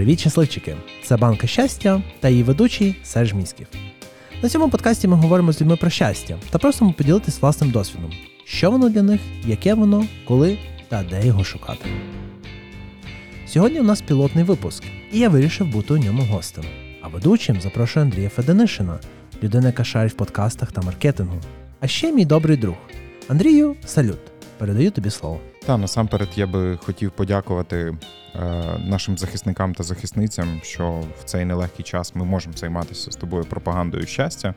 Привіт, щасливчики! Це банка щастя та її ведучий Серж Міськів. На цьому подкасті ми говоримо з людьми про щастя та просимо поділитись власним досвідом, що воно для них, яке воно, коли та де його шукати. Сьогодні у нас пілотний випуск, і я вирішив бути у ньому гостем. А ведучим запрошую Андрія Феденишина, людина, яка шарить в подкастах та маркетингу. А ще мій добрий друг. Андрію, салют! Передаю тобі слово. Та насамперед я би хотів подякувати нашим захисникам та захисницям, що в цей нелегкий час ми можемо займатися з тобою пропагандою щастя,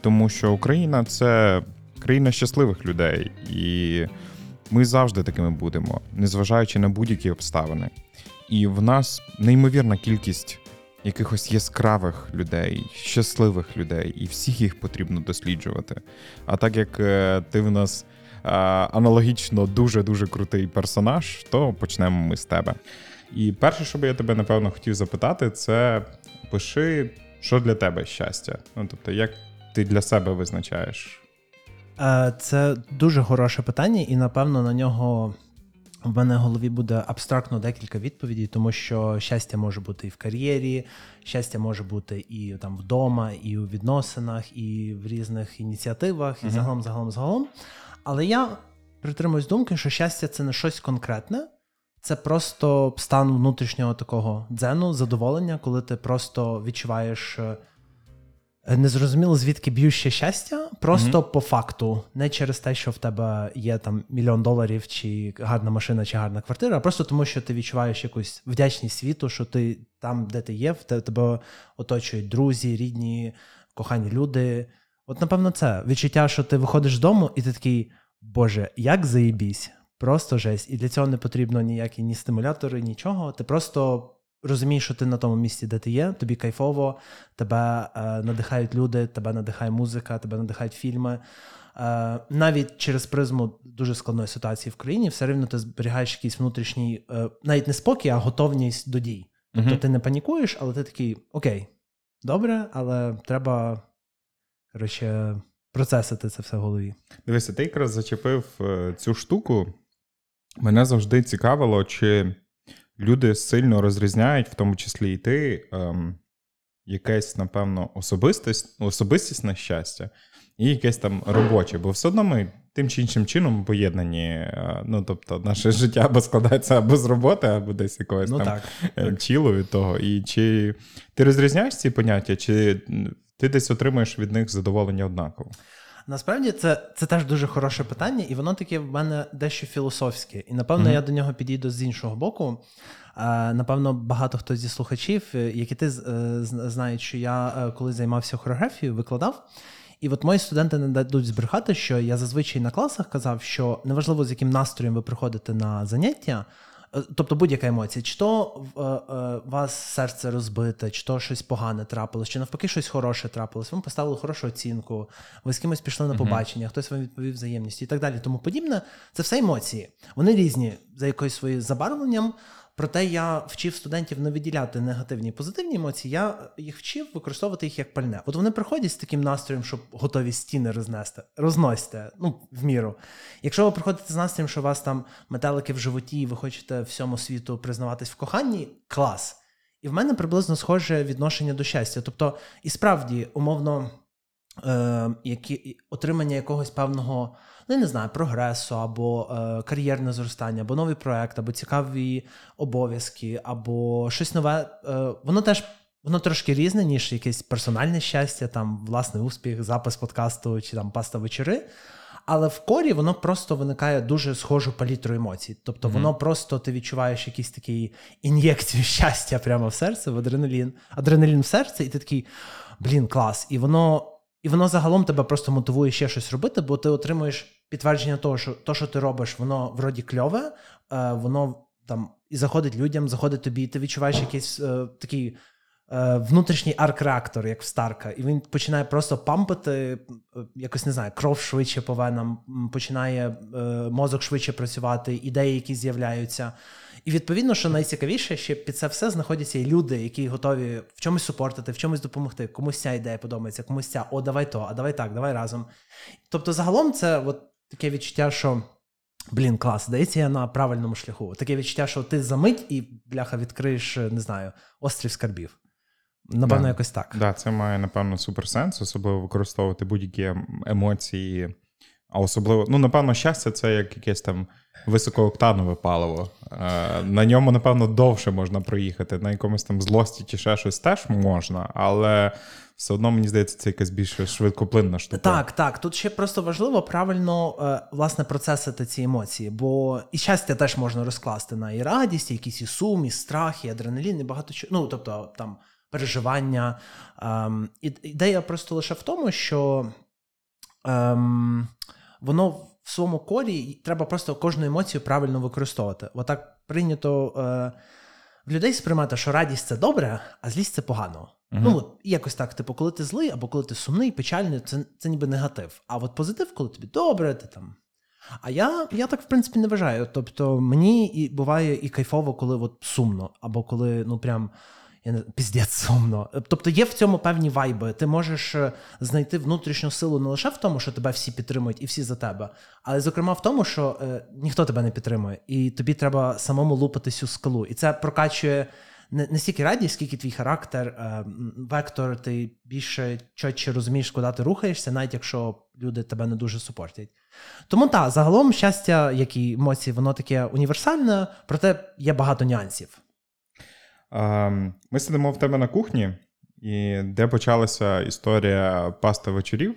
тому що Україна це країна щасливих людей, і ми завжди такими будемо, незважаючи на будь-які обставини. І в нас неймовірна кількість якихось яскравих людей, щасливих людей, і всіх їх потрібно досліджувати. А так як е, ти в нас аналогічно дуже-дуже крутий персонаж, то почнемо ми з тебе. І перше, що би я тебе напевно хотів запитати, це пиши, що для тебе щастя. Ну тобто, як ти для себе визначаєш? Е, це дуже хороше питання, і напевно на нього в мене в голові буде абстрактно декілька відповідей, тому що щастя може бути і в кар'єрі, щастя може бути і там вдома, і у відносинах, і в різних ініціативах, і загалом, загалом, загалом. Але я притримуюсь думки, що щастя це не щось конкретне, це просто стан внутрішнього такого дзену, задоволення, коли ти просто відчуваєш е, незрозуміло, звідки б'юще щастя, просто mm-hmm. по факту, не через те, що в тебе є там мільйон доларів, чи гарна машина, чи гарна квартира, а просто тому, що ти відчуваєш якусь вдячність світу, що ти там, де ти є, в тебе оточують друзі, рідні, кохані люди. От, напевно, це відчуття, що ти виходиш з дому, і ти такий, Боже, як заїбісь, просто жесть. І для цього не потрібно ніякі ні стимулятори, нічого. Ти просто розумієш, що ти на тому місці, де ти є, тобі кайфово, тебе е, надихають люди, тебе надихає музика, тебе надихають фільми. Е, навіть через призму дуже складної ситуації в країні, все рівно ти зберігаєш якийсь внутрішній, е, навіть не спокій, а готовність до дій. Тобто uh-huh. ти не панікуєш, але ти такий окей, добре, але треба коротше, процесити це все в голові. Дивися, ти якраз зачепив е, цю штуку. Мене завжди цікавило, чи люди сильно розрізняють, в тому числі і ти, ем, якесь, напевно, особистість, особистісне щастя і якесь там робоче, бо все одно ми тим чи іншим чином поєднані. Е, ну, тобто, наше життя або складається або з роботи, або десь якогось ну, там так, е, так. від того. І чи ти розрізняєш ці поняття, чи ти десь отримуєш від них задоволення однаково? Насправді це це теж дуже хороше питання, і воно таке в мене дещо філософське. І напевно mm-hmm. я до нього підійду з іншого боку. Напевно, багато хто зі слухачів, е, які ти знають, що я коли займався хореографією, викладав. І от мої студенти не дадуть збрехати, що я зазвичай на класах казав, що неважливо, з яким настроєм ви приходите на заняття, е, тобто будь-яка емоція, чи то е, е, вас серце розбите, чи то щось погане трапилось, чи навпаки щось хороше трапилось, вам поставили хорошу оцінку, ви з кимось пішли на побачення, хтось вам відповів взаємністю і так далі. Тому подібне, це все емоції. Вони різні за якоюсь своїм забарвленням. Проте я вчив студентів не виділяти негативні і позитивні емоції, я їх вчив використовувати їх як пальне. От вони приходять з таким настроєм, щоб готові стіни рознести, розносьте, ну, в міру. Якщо ви приходите з настроєм, що у вас там метелики в животі, і ви хочете всьому світу признаватись в коханні, клас. І в мене приблизно схоже відношення до щастя. Тобто, і справді, умовно, е, які, отримання якогось певного ну, не знаю, прогресу, або е, кар'єрне зростання, або новий проект, або цікаві обов'язки, або щось нове. Е, воно теж воно трошки різне, ніж якесь персональне щастя, там власний успіх, запис подкасту чи там паста вечори. Але в корі воно просто виникає дуже схожу палітру емоцій. Тобто, mm-hmm. воно просто ти відчуваєш якийсь такий ін'єкцію щастя прямо в серце, в адреналін, адреналін в серце, і ти такий блін, клас. І воно і воно загалом тебе просто мотивує ще щось робити, бо ти отримуєш підтвердження того, що то, що ти робиш, воно вроді кльове, е, воно там і заходить людям, заходить тобі, і ти відчуваєш якийсь е, такий е, внутрішній арк-реактор, як в Старка, і він починає просто пампити, е, якось не знаю, кров швидше по венам, починає е, мозок швидше працювати, ідеї, які з'являються. І відповідно, що найцікавіше, ще під це все знаходяться і люди, які готові в чомусь супортити, в чомусь допомогти. Комусь ця ідея подобається, комусь ця, о, давай то, а давай так, давай разом. Тобто, загалом, це от таке відчуття, що Блін, клас, здається, я на правильному шляху. Таке відчуття, що ти за мить і бляха відкриєш, не знаю, острів скарбів. Напевно, да. якось так. Так, да, це має, напевно, суперсенс, особливо використовувати будь-які ем, емоції. А особливо, ну, напевно, щастя це як якесь там високооктанове паливо. Е, на ньому, напевно, довше можна проїхати. На якомусь там злості чи ще щось теж можна, але все одно мені здається, це якась більш швидкоплинна штука. Так, так. Тут ще просто важливо правильно е, власне процесити ці емоції, бо і щастя теж можна розкласти на і радість, і якісь і сум, і страх, і адреналін, і багато чого. Ну, тобто там переживання. Ем, Ідея просто лише в тому, що ем, воно в своєму колі треба просто кожну емоцію правильно використовувати. Отак прийнято е, в людей сприймати, що радість це добре, а злість це погано. Uh-huh. Ну, от, якось так, типу, коли ти злий, або коли ти сумний, печальний, це це ніби негатив. А от позитив, коли тобі добре, ти там. А я я так, в принципі, не вважаю. Тобто, мені і буває і кайфово, коли от сумно, або коли, ну прям я не піздець сумно. Тобто є в цьому певні вайби. Ти можеш е, знайти внутрішню силу не лише в тому, що тебе всі підтримують і всі за тебе, але зокрема в тому, що е, ніхто тебе не підтримує, і тобі треба самому лупатись у скалу. І це прокачує не, не стільки радість, скільки твій характер, е, вектор, ти більше чотче розумієш, куди ти рухаєшся, навіть якщо люди тебе не дуже супортять. Тому так, загалом щастя, як і емоції, воно таке універсальне, проте є багато нюансів. Ми сидимо в тебе на кухні, і де почалася історія пасти вечорів.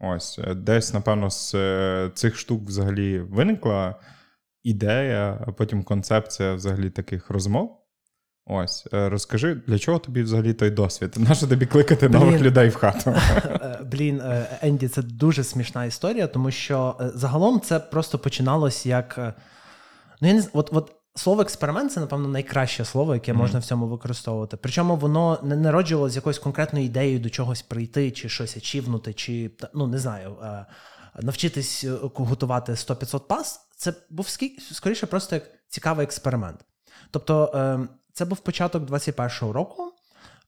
Ось, десь, напевно, з е, цих штук взагалі виникла ідея, а потім концепція взагалі таких розмов. Ось, е, розкажи, для чого тобі взагалі той досвід? Нащо тобі кликати Блін. нових людей в хату? Е, блін, Енді, це дуже смішна історія, тому що загалом це просто починалось як. Ну, я не от, от Слово експеримент це, напевно, найкраще слово, яке mm-hmm. можна в цьому використовувати. Причому воно не народжувалося з якоюсь конкретною ідеєю до чогось прийти, чи щось ачівнути, чи ну не знаю, е, навчитись е, готувати 100-500 пас. Це був скоріше просто як цікавий експеримент. Тобто, е, це був початок 21-го року.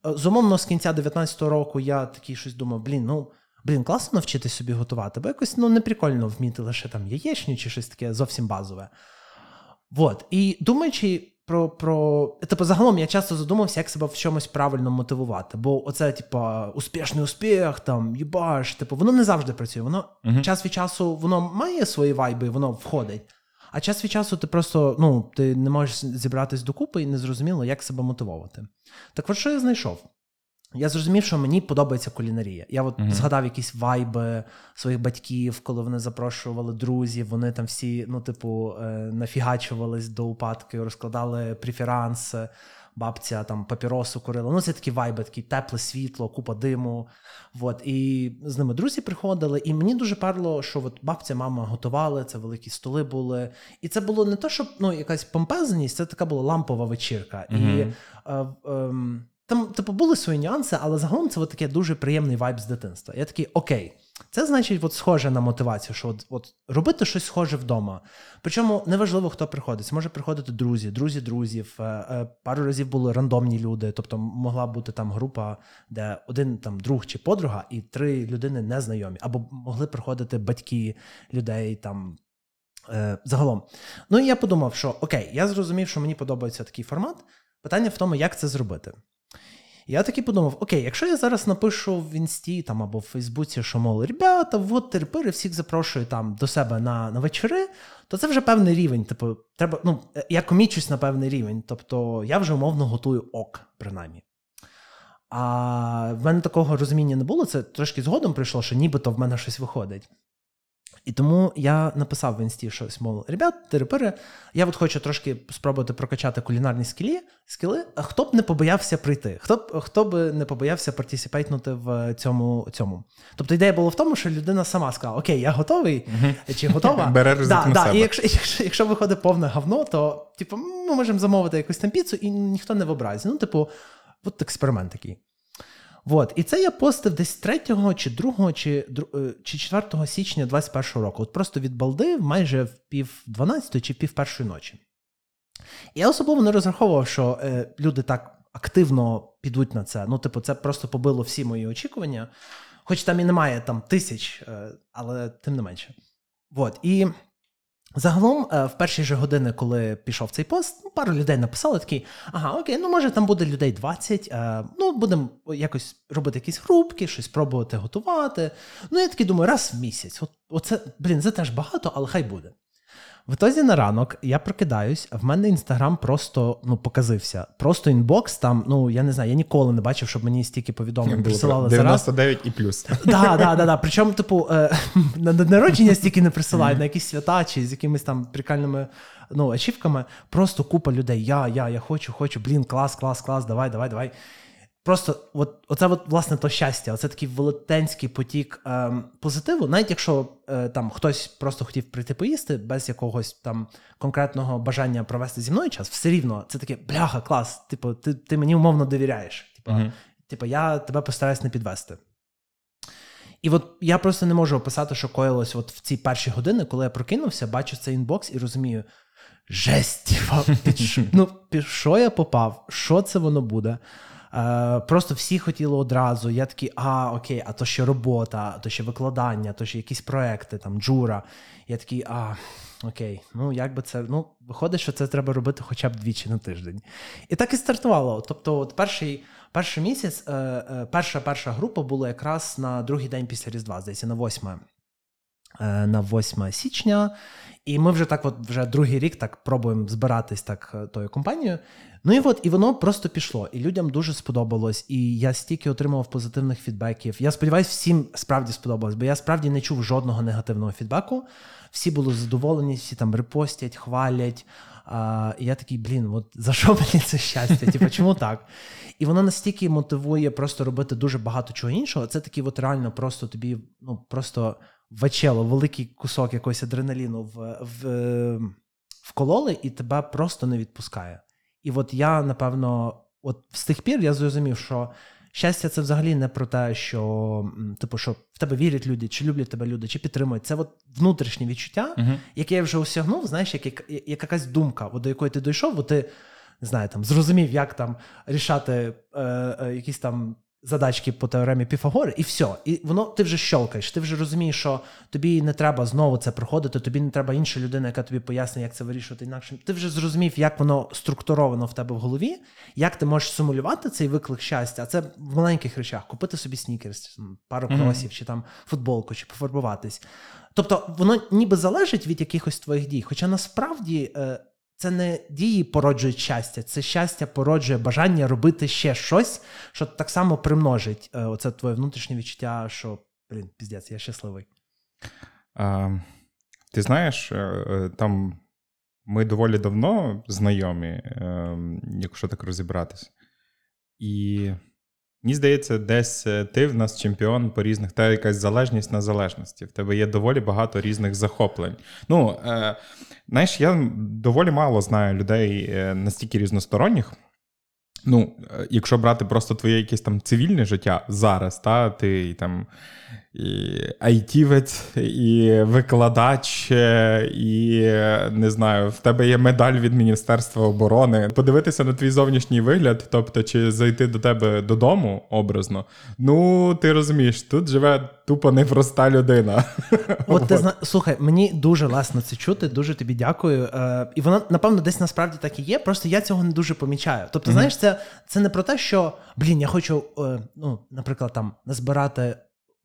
Зумовно, з кінця 19-го року я такий щось думав: блін, ну. Блін, класно навчитись собі готувати, бо якось ну, не прикольно вміти лише там яєчню чи щось таке зовсім базове. Вот. І думаючи про. про... Типу, загалом я часто задумався, як себе в чомусь правильно мотивувати. Бо оце, типу, успішний успіх, там, їбаш, типу, воно не завжди працює. Воно uh час від часу воно має свої вайби, воно входить. А час від часу ти просто ну, ти не можеш зібратись докупи і не зрозуміло, як себе мотивувати. Так от що я знайшов? Я зрозумів, що мені подобається кулінарія. Я от mm-hmm. згадав якісь вайби своїх батьків, коли вони запрошували друзів. Вони там всі, ну, типу, е, нафігачувались до упадки, розкладали преферанс, бабця там папіросу курила. Ну, це такі вайби, такі тепле світло, купа диму. От. І з ними друзі приходили. І мені дуже перло, що от бабця, мама готували, це великі столи були. І це було не то, щоб ну, якась помпезність, це така була лампова вечірка. Mm-hmm. І е, е, там, типу, були свої нюанси, але загалом це от таке дуже приємний вайб з дитинства. Я такий, окей, це значить, от схоже на мотивацію, що от, от робити щось схоже вдома. Причому неважливо, хто приходить. Може приходити друзі, друзі, друзів. Е, е, пару разів були рандомні люди. Тобто могла бути там група, де один там друг чи подруга, і три людини незнайомі, або могли приходити батьки людей там. Е, загалом. Ну і я подумав, що окей, я зрозумів, що мені подобається такий формат. Питання в тому, як це зробити. Я таки подумав: окей, якщо я зараз напишу в інсті там або в Фейсбуці, що мов, ребята, вот терпири, всіх запрошую там до себе на на вечори, то це вже певний рівень. Типу, треба, ну, я комічусь на певний рівень. Тобто я вже умовно готую ок, принаймні. А в мене такого розуміння не було. Це трошки згодом прийшло, що нібито в мене щось виходить. І тому я написав в інсті щось, мов, ребят, терепири, я от хочу трошки спробувати прокачати кулінарні скілі, скіли, а хто б не побоявся прийти, хто б хто б не побоявся партісипейтнути в цьому. цьому. Тобто ідея була в тому, що людина сама сказала: Окей, я готовий чи готова. Бере да, на да, себе. І якщо, якщо якщо, виходить повне говно, то типу, ми можемо замовити якусь там піцу, і ніхто не в образі. Ну, типу, от експеримент такий. Вот. І це я постив десь 3 чи 2 чи е, чи 4 січня 21 року. От просто від балди майже в пів 12 чи пів першої ночі. Я особливо не розраховував, що е, люди так активно підуть на це. Ну, типу, це просто побило всі мої очікування. Хоч там і немає там тисяч, е, але тим не менше. Вот. І Загалом, е, в перші ж години, коли пішов цей пост, ну, пару людей написали такі: ага, окей, ну може там буде людей 20, е, ну будемо якось робити якісь групки, щось пробувати готувати. Ну, я такий думаю, раз в місяць. От, Оце, блін, це теж багато, але хай буде. В ітозі на ранок я прокидаюсь, в мене інстаграм просто ну, показився. Просто інбокс там, ну я не знаю, я ніколи не бачив, щоб мені стільки повідомлень присилали 99 і плюс. Да, да, да, да. Причому, типу, е, на народження стільки не присилають, на якісь свята чи з якимись там прикольними ну, ачівками. Просто купа людей. Я, я, я хочу, хочу, блін, клас, клас, клас, давай, давай, давай. Просто от, оце от, власне то щастя, оце такий велетенський потік е, позитиву, навіть якщо е, там хтось просто хотів прийти поїсти без якогось там конкретного бажання провести зі мною час, все рівно це таке бляха, клас. Типу, ти ти мені умовно довіряєш. Типу, uh-huh. типу, я тебе постараюсь не підвести. І от я просто не можу описати, що коїлось от в ці перші години, коли я прокинувся, бачу цей інбокс і розумію. Жесть, під, ну, під що я попав? Що це воно буде? Е, Просто всі хотіли одразу. Я такий, а, окей, а то ще робота, то ще викладання, то ще якісь проекти, там, джура. Я такий, а, окей, ну як би це. Ну, виходить, що це треба робити хоча б двічі на тиждень. І так і стартувало. Тобто, от перший перший місяць, е, е, перша перша група була якраз на другий день після Різдва, здається, на 8 е, на 8 січня. І ми вже так, от вже другий рік так пробуємо збиратись так е, тою компанією. Ну і от і воно просто пішло. І людям дуже сподобалось. І я стільки отримав позитивних фідбеків. Я сподіваюся, всім справді сподобалось, бо я справді не чув жодного негативного фідбеку. Всі були задоволені, всі там репостять, хвалять. А, І я такий, блін, от за що мені це щастя? Типу, чому так? І воно настільки мотивує просто робити дуже багато чого іншого. Це такий от реально просто тобі, ну просто вечело, великий кусок якогось адреналіну в, в, вкололи, і тебе просто не відпускає. І от я, напевно, от з тих пір я зрозумів, що щастя це взагалі не про те, що типу, що в тебе вірять люди, чи люблять тебе люди, чи підтримують. Це от внутрішнє відчуття, uh-huh. яке я вже осягнув, знаєш, як, як, як якась думка, от до якої ти дійшов, бо ти не знаю, там зрозумів, як там рішати е, е, якісь там задачки по теоремі Піфагора, і все. І воно ти вже щолкаєш, ти вже розумієш, що тобі не треба знову це проходити, тобі не треба інша людина, яка тобі пояснює, як це вирішувати інакше. Ти вже зрозумів, як воно структуровано в тебе в голові, як ти можеш симулювати цей виклик щастя. А це в маленьких речах: купити собі снікерс, пару кросів, mm-hmm. чи там футболку, чи пофарбуватись. Тобто воно ніби залежить від якихось твоїх дій. Хоча насправді е, це не дії породжують щастя, це щастя породжує бажання робити ще щось, що так само примножить е, оце твоє внутрішнє відчуття, що блін, піздець, я щасливий. А, Ти знаєш, е, е, там ми доволі давно знайомі, якщо так розібратись. І Мені здається, десь е, ти в нас чемпіон по різних, та якась залежність на залежності. В тебе є доволі багато різних захоплень. Ну, е, знаєш, я доволі мало знаю людей е, настільки різносторонніх. Ну, е, якщо брати просто твоє якесь там цивільне життя зараз, та ти там і айтівець, і викладач, і не знаю, в тебе є медаль від Міністерства оборони. Подивитися на твій зовнішній вигляд, тобто, чи зайти до тебе додому образно. Ну, ти розумієш, тут живе тупо непроста людина. От ти зна... слухай, мені дуже лесно це чути, дуже тобі дякую. Е, І воно, напевно, десь насправді так і є. Просто я цього не дуже помічаю. Тобто, mm-hmm. знаєш, це це не про те, що блін, я хочу, е, ну, наприклад, там назбирати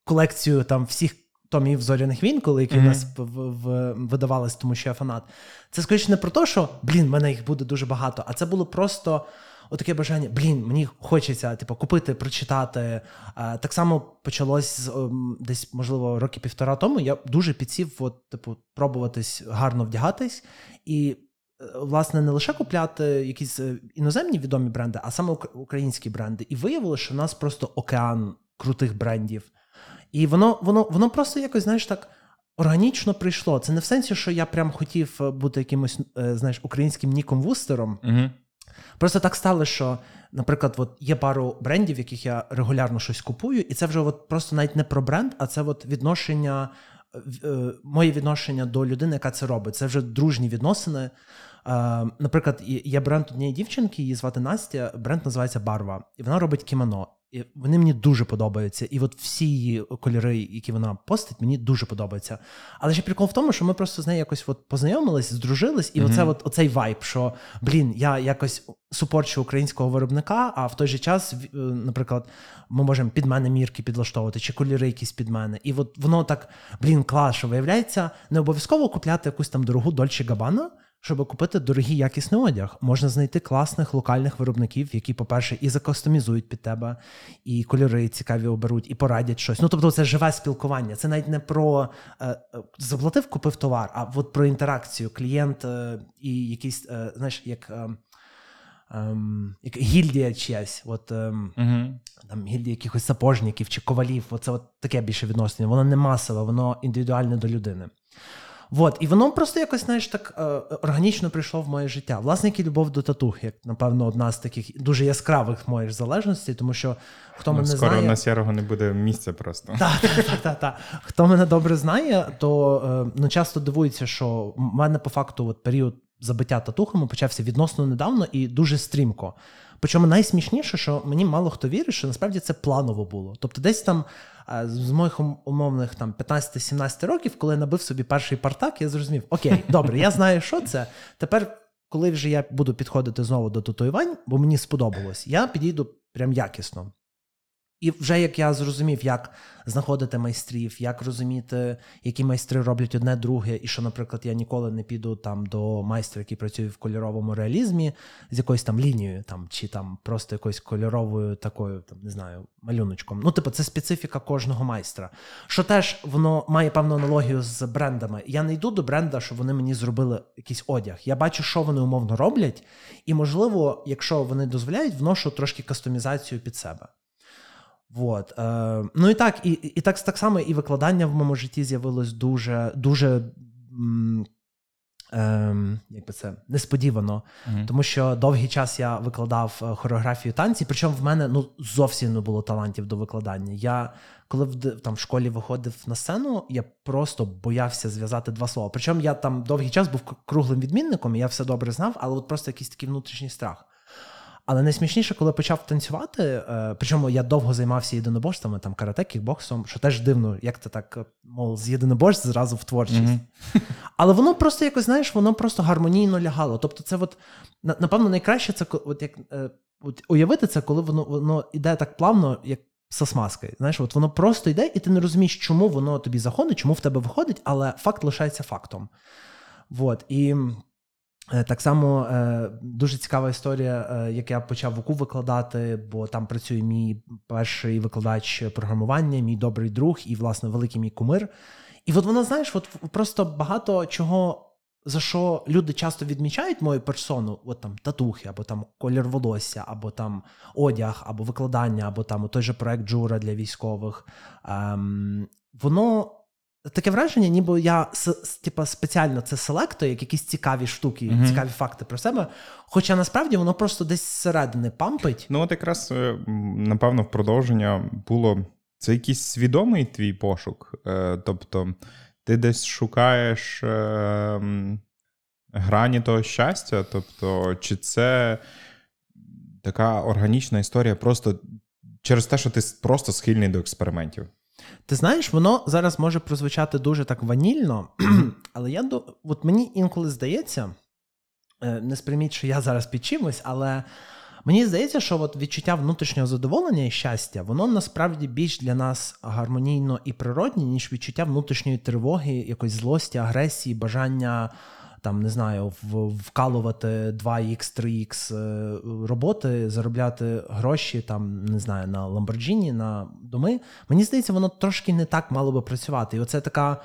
колекцію там всіх томів зоряних війн, коли які mm-hmm. в нас в, в, видавались, тому що я фанат. Це скоріше не про те, що блін, в мене їх буде дуже багато, а це було просто. Отаке бажання, блін, мені хочеться типу, купити, прочитати. А, Так само почалось ем, десь, можливо, роки півтора тому. Я дуже підсів, от, типу, пробуватись гарно вдягатись, і, е, власне, не лише купляти якісь е, іноземні відомі бренди, а саме українські бренди. І виявилося, що в нас просто океан крутих брендів. І воно воно, воно просто якось, знаєш, так органічно прийшло. Це не в сенсі, що я прям хотів е, бути якимось, е, знаєш, українським Ніком Вустером. Угу. Просто так стало, що, наприклад, от є пару брендів, яких я регулярно щось купую, і це вже от просто навіть не про бренд, а це от відношення, е, моє відношення до людини, яка це робить. Це вже дружні відносини. Наприклад, є бренд однієї дівчинки, її звати Настя, бренд називається Барва, і вона робить кімоно. І Вони мені дуже подобаються. І от всі її кольори, які вона постить, мені дуже подобаються. Але ще прикол в тому, що ми просто з нею якось от познайомились, здружились, і mm-hmm. оце от, оцей вайб, що блін, я якось супорчу українського виробника, а в той же час, е, наприклад, ми можемо під мене мірки підлаштовувати, чи кольори якісь під мене. І от воно так, блін, клас, що виявляється, не обов'язково купляти якусь там дорогу Дольче Габана щоб купити дорогий якісний одяг, можна знайти класних локальних виробників, які, по-перше, і закастомізують під тебе, і кольори цікаві оберуть, і порадять щось. Ну тобто, це живе спілкування. Це навіть не про е, е заплатив, купив товар, а от про інтеракцію. Клієнт е, і якийсь, е, знаєш, як. Е, ем, як гільдія чиясь, от ем, uh-huh. там гільдія якихось сапожників чи ковалів. Оце от таке більше відношення. Воно не масове, воно індивідуальне до людини. Вот. І воно просто якось знаєш, так е, органічно прийшло в моє життя. Власне, як і любов до татух, як, напевно, одна з таких дуже яскравих моїх залежностей, тому що хто ну, мене скоро знає... на сірого не буде місця просто. Так, так, так, так. Хто мене добре знає, то е, ну, часто дивується, що в мене по факту от, період забиття татухами почався відносно недавно і дуже стрімко. Причому найсмішніше, що мені мало хто вірить, що насправді це планово було. Тобто, десь там з моїх умовних там 15-17 років, коли я набив собі перший партак, я зрозумів, окей, добре, я знаю, що це. Тепер, коли вже я буду підходити знову до татуювань, бо мені сподобалось, я підійду прям якісно. І вже як я зрозумів, як знаходити майстрів, як розуміти, які майстри роблять одне друге, і що, наприклад, я ніколи не піду там до майстра, який працює в кольоровому реалізмі, з якоюсь там лінією, там чи там просто якоюсь кольоровою такою, там не знаю, малюночком. Ну, типу, це специфіка кожного майстра. Що теж воно має певну аналогію з брендами. Я не йду до бренда, щоб вони мені зробили якийсь одяг. Я бачу, що вони умовно роблять, і можливо, якщо вони дозволяють, вношу трошки кастомізацію під себе. Вот. Е, Ну і так, і і так так само і викладання в моєму житті з'явилось дуже дуже е, як би це, несподівано. Mm-hmm. Тому що довгий час я викладав е, хореографію танці, причому в мене ну, зовсім не було талантів до викладання. Я коли в там в школі виходив на сцену, я просто боявся зв'язати два слова. Причому я там довгий час був круглим відмінником, і я все добре знав, але от просто якийсь такий внутрішній страх. Але найсмішніше, коли почав танцювати, е, причому я довго займався єдиноборствами, там карате, кікбоксом, що теж дивно, як ти так, мов, з єдиноборств зразу в творчість. Mm-hmm. Але воно просто якось, знаєш, воно просто гармонійно лягало. Тобто, це от, напевно, найкраще це от як е, от уявити це, коли воно воно йде так плавно, як сосмаски. Знаєш, от воно просто йде, і ти не розумієш, чому воно тобі заходить, чому в тебе виходить, але факт лишається фактом. Вот. І так само е, дуже цікава історія, е, як я почав ВУКУ викладати, бо там працює мій перший викладач програмування, мій добрий друг і, власне, великий мій кумир. І от воно, знаєш, от просто багато чого, за що люди часто відмічають мою персону, от там татухи, або там колір волосся, або там одяг, або викладання, або там той же проект Джура для військових. Ем, Воно Таке враження, ніби я типа, спеціально це селектую, як якісь цікаві штуки, mm-hmm. цікаві факти про себе. Хоча насправді воно просто десь зсередини пампить. Ну, от якраз, е, напевно, в продовження було це якийсь свідомий твій пошук. Е, тобто, ти десь шукаєш е, грані того щастя, тобто, чи це така органічна історія просто через те, що ти просто схильний до експериментів. Ти знаєш, воно зараз може прозвучати дуже так ванільно, але я от мені інколи здається, е, не сприйміть, що я зараз під чимось, але мені здається, що от відчуття внутрішнього задоволення і щастя, воно насправді більш для нас гармонійно і природне, ніж відчуття внутрішньої тривоги, якоїсь злості, агресії, бажання там не знаю, вкалувати 2Х, 3Х е, роботи, заробляти гроші там, не знаю, на Lamborghini, на доми. Мені здається, воно трошки не так мало би працювати. І оце така.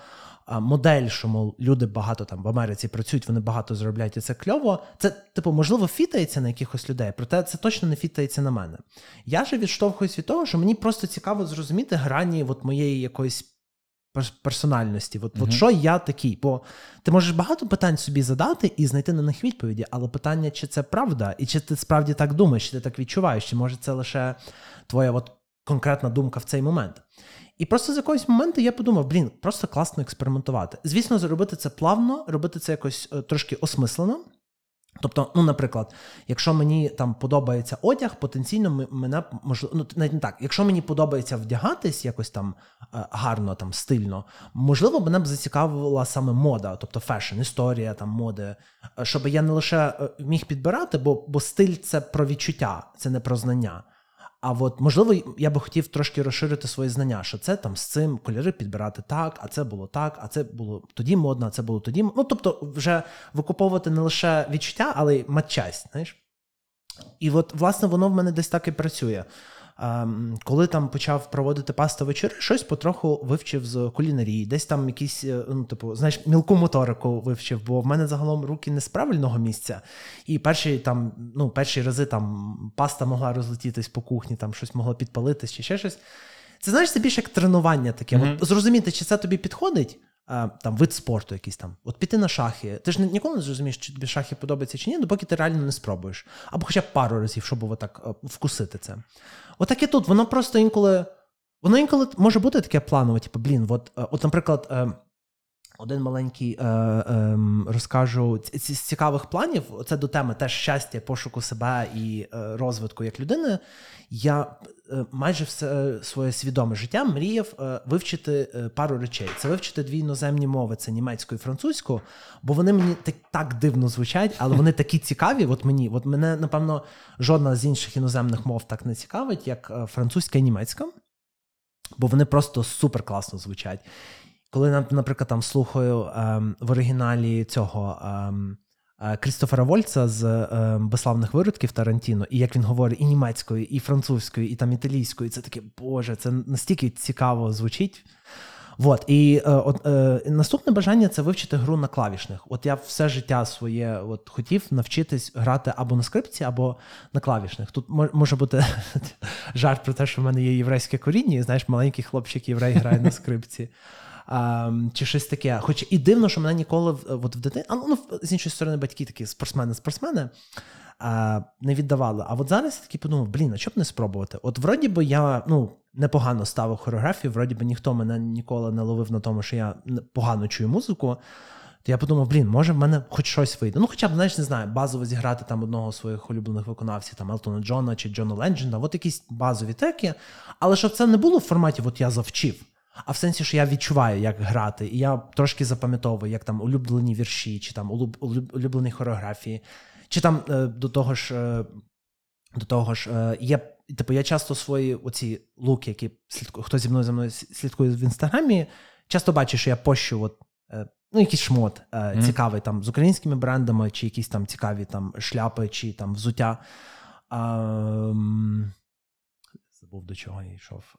Модель, що мов люди багато там в Америці працюють, вони багато заробляють, і це кльово. Це, типу, можливо, фітається на якихось людей, проте це точно не фітається на мене. Я же відштовхуюсь від того, що мені просто цікаво зрозуміти грані от моєї якоїсь персональності. От, uh-huh. от що я такий? Бо ти можеш багато питань собі задати і знайти на них відповіді, але питання, чи це правда, і чи ти справді так думаєш, чи ти так відчуваєш, чи може це лише твоя от конкретна думка в цей момент. І просто з якогось моменту я подумав: блін, просто класно експериментувати. Звісно, зробити це плавно, робити це якось е, трошки осмислено. Тобто, ну, наприклад, якщо мені там подобається одяг, потенційно мене можливо, ну навіть не так. Якщо мені подобається вдягатись якось там е, гарно, там стильно, можливо, мене б зацікавила саме мода, тобто fashion, історія там моди, е, щоб я не лише е, міг підбирати, бо бо стиль це про відчуття, це не про знання. А от можливо, я би хотів трошки розширити свої знання, що це там з цим кольори підбирати так, а це було так, а це було тоді модно, а це було тоді. Ну тобто, вже викуповувати не лише відчуття, але й матчасть. знаєш. І от, власне, воно в мене десь так і працює. Ем, коли там почав проводити паста вечори, щось потроху вивчив з кулінарії, десь там якісь, е, ну, типу, знаєш, мілку моторику вивчив, бо в мене загалом руки не з правильного місця. І перші там, ну, перші рази там паста могла розлетітись по кухні, там щось могло підпалитись чи ще щось. Це знаєш, це більше як тренування таке. Mm-hmm. От Зрозуміти, чи це тобі підходить. Там вид спорту якийсь там, от піти на шахи. Ти ж ніколи не зрозумієш, чи тобі шахи подобаються чи ні, допоки ти реально не спробуєш. Або хоча б пару разів, щоб отак е, вкусити це. Отак і тут, воно просто інколи. Воно інколи може бути таке планове, типу, блін, от, е, от, наприклад, е, один маленький е, е, розкажу з цікавих планів. Це до теми теж щастя, пошуку себе і розвитку як людини. Я майже все своє свідоме життя мріяв е, вивчити е, пару речей. Це вивчити дві іноземні мови, це німецьку і французьку, бо вони мені так, так дивно звучать, але вони такі цікаві. От мені, от мене, напевно, жодна з інших іноземних мов так не цікавить, як французька і німецька. Бо вони просто супер класно звучать. Коли наприклад, там слухаю ем, в оригіналі цього ем, е, Крістофера Вольца з ем, безславних виродків Тарантіно, і як він говорить і німецькою, і французькою, і там італійською, це таке, Боже, це настільки цікаво звучить. Вот. І е, е, наступне бажання це вивчити гру на клавішних. От я все життя своє от, хотів навчитись грати або на скрипці, або на клавішних. Тут може бути жарт про те, що в мене є єврейське коріння, і знаєш, маленький хлопчик єврей грає на скрипці а, чи щось таке. Хоч і дивно, що мене ніколи от в дитині, а ну з іншої сторони, батьки такі спортсмени-спортсмени. А, Не віддавали. А от зараз я такий подумав, блін, а б не спробувати? От вроді би я ну, непогано ставив хореографію, вроді би ніхто мене ніколи не ловив на тому, що я погано чую музику. То я подумав, блін, може в мене хоч щось вийде. Ну, хоча б, знаєш, не знаю, базово зіграти там одного з своїх улюблених виконавців, там Елтона Джона чи Джона Ленджена, от якісь базові теки. Але щоб це не було в форматі, от я завчив. А в сенсі, що я відчуваю, як грати, і я трошки запам'ятовую, як там улюблені вірші, чи там улюблені хореографії, чи там е, до того ж, е, до того ж, е, є. Типу, я часто свої оці луки, які слідку, хто зі мною за мною слідкує в інстаграмі, часто бачу, що я пощу от, ну, якийсь шмот mm. цікавий там з українськими брендами, чи якісь там цікаві там шляпи, чи там взуття. А, Забув до чого я йшов.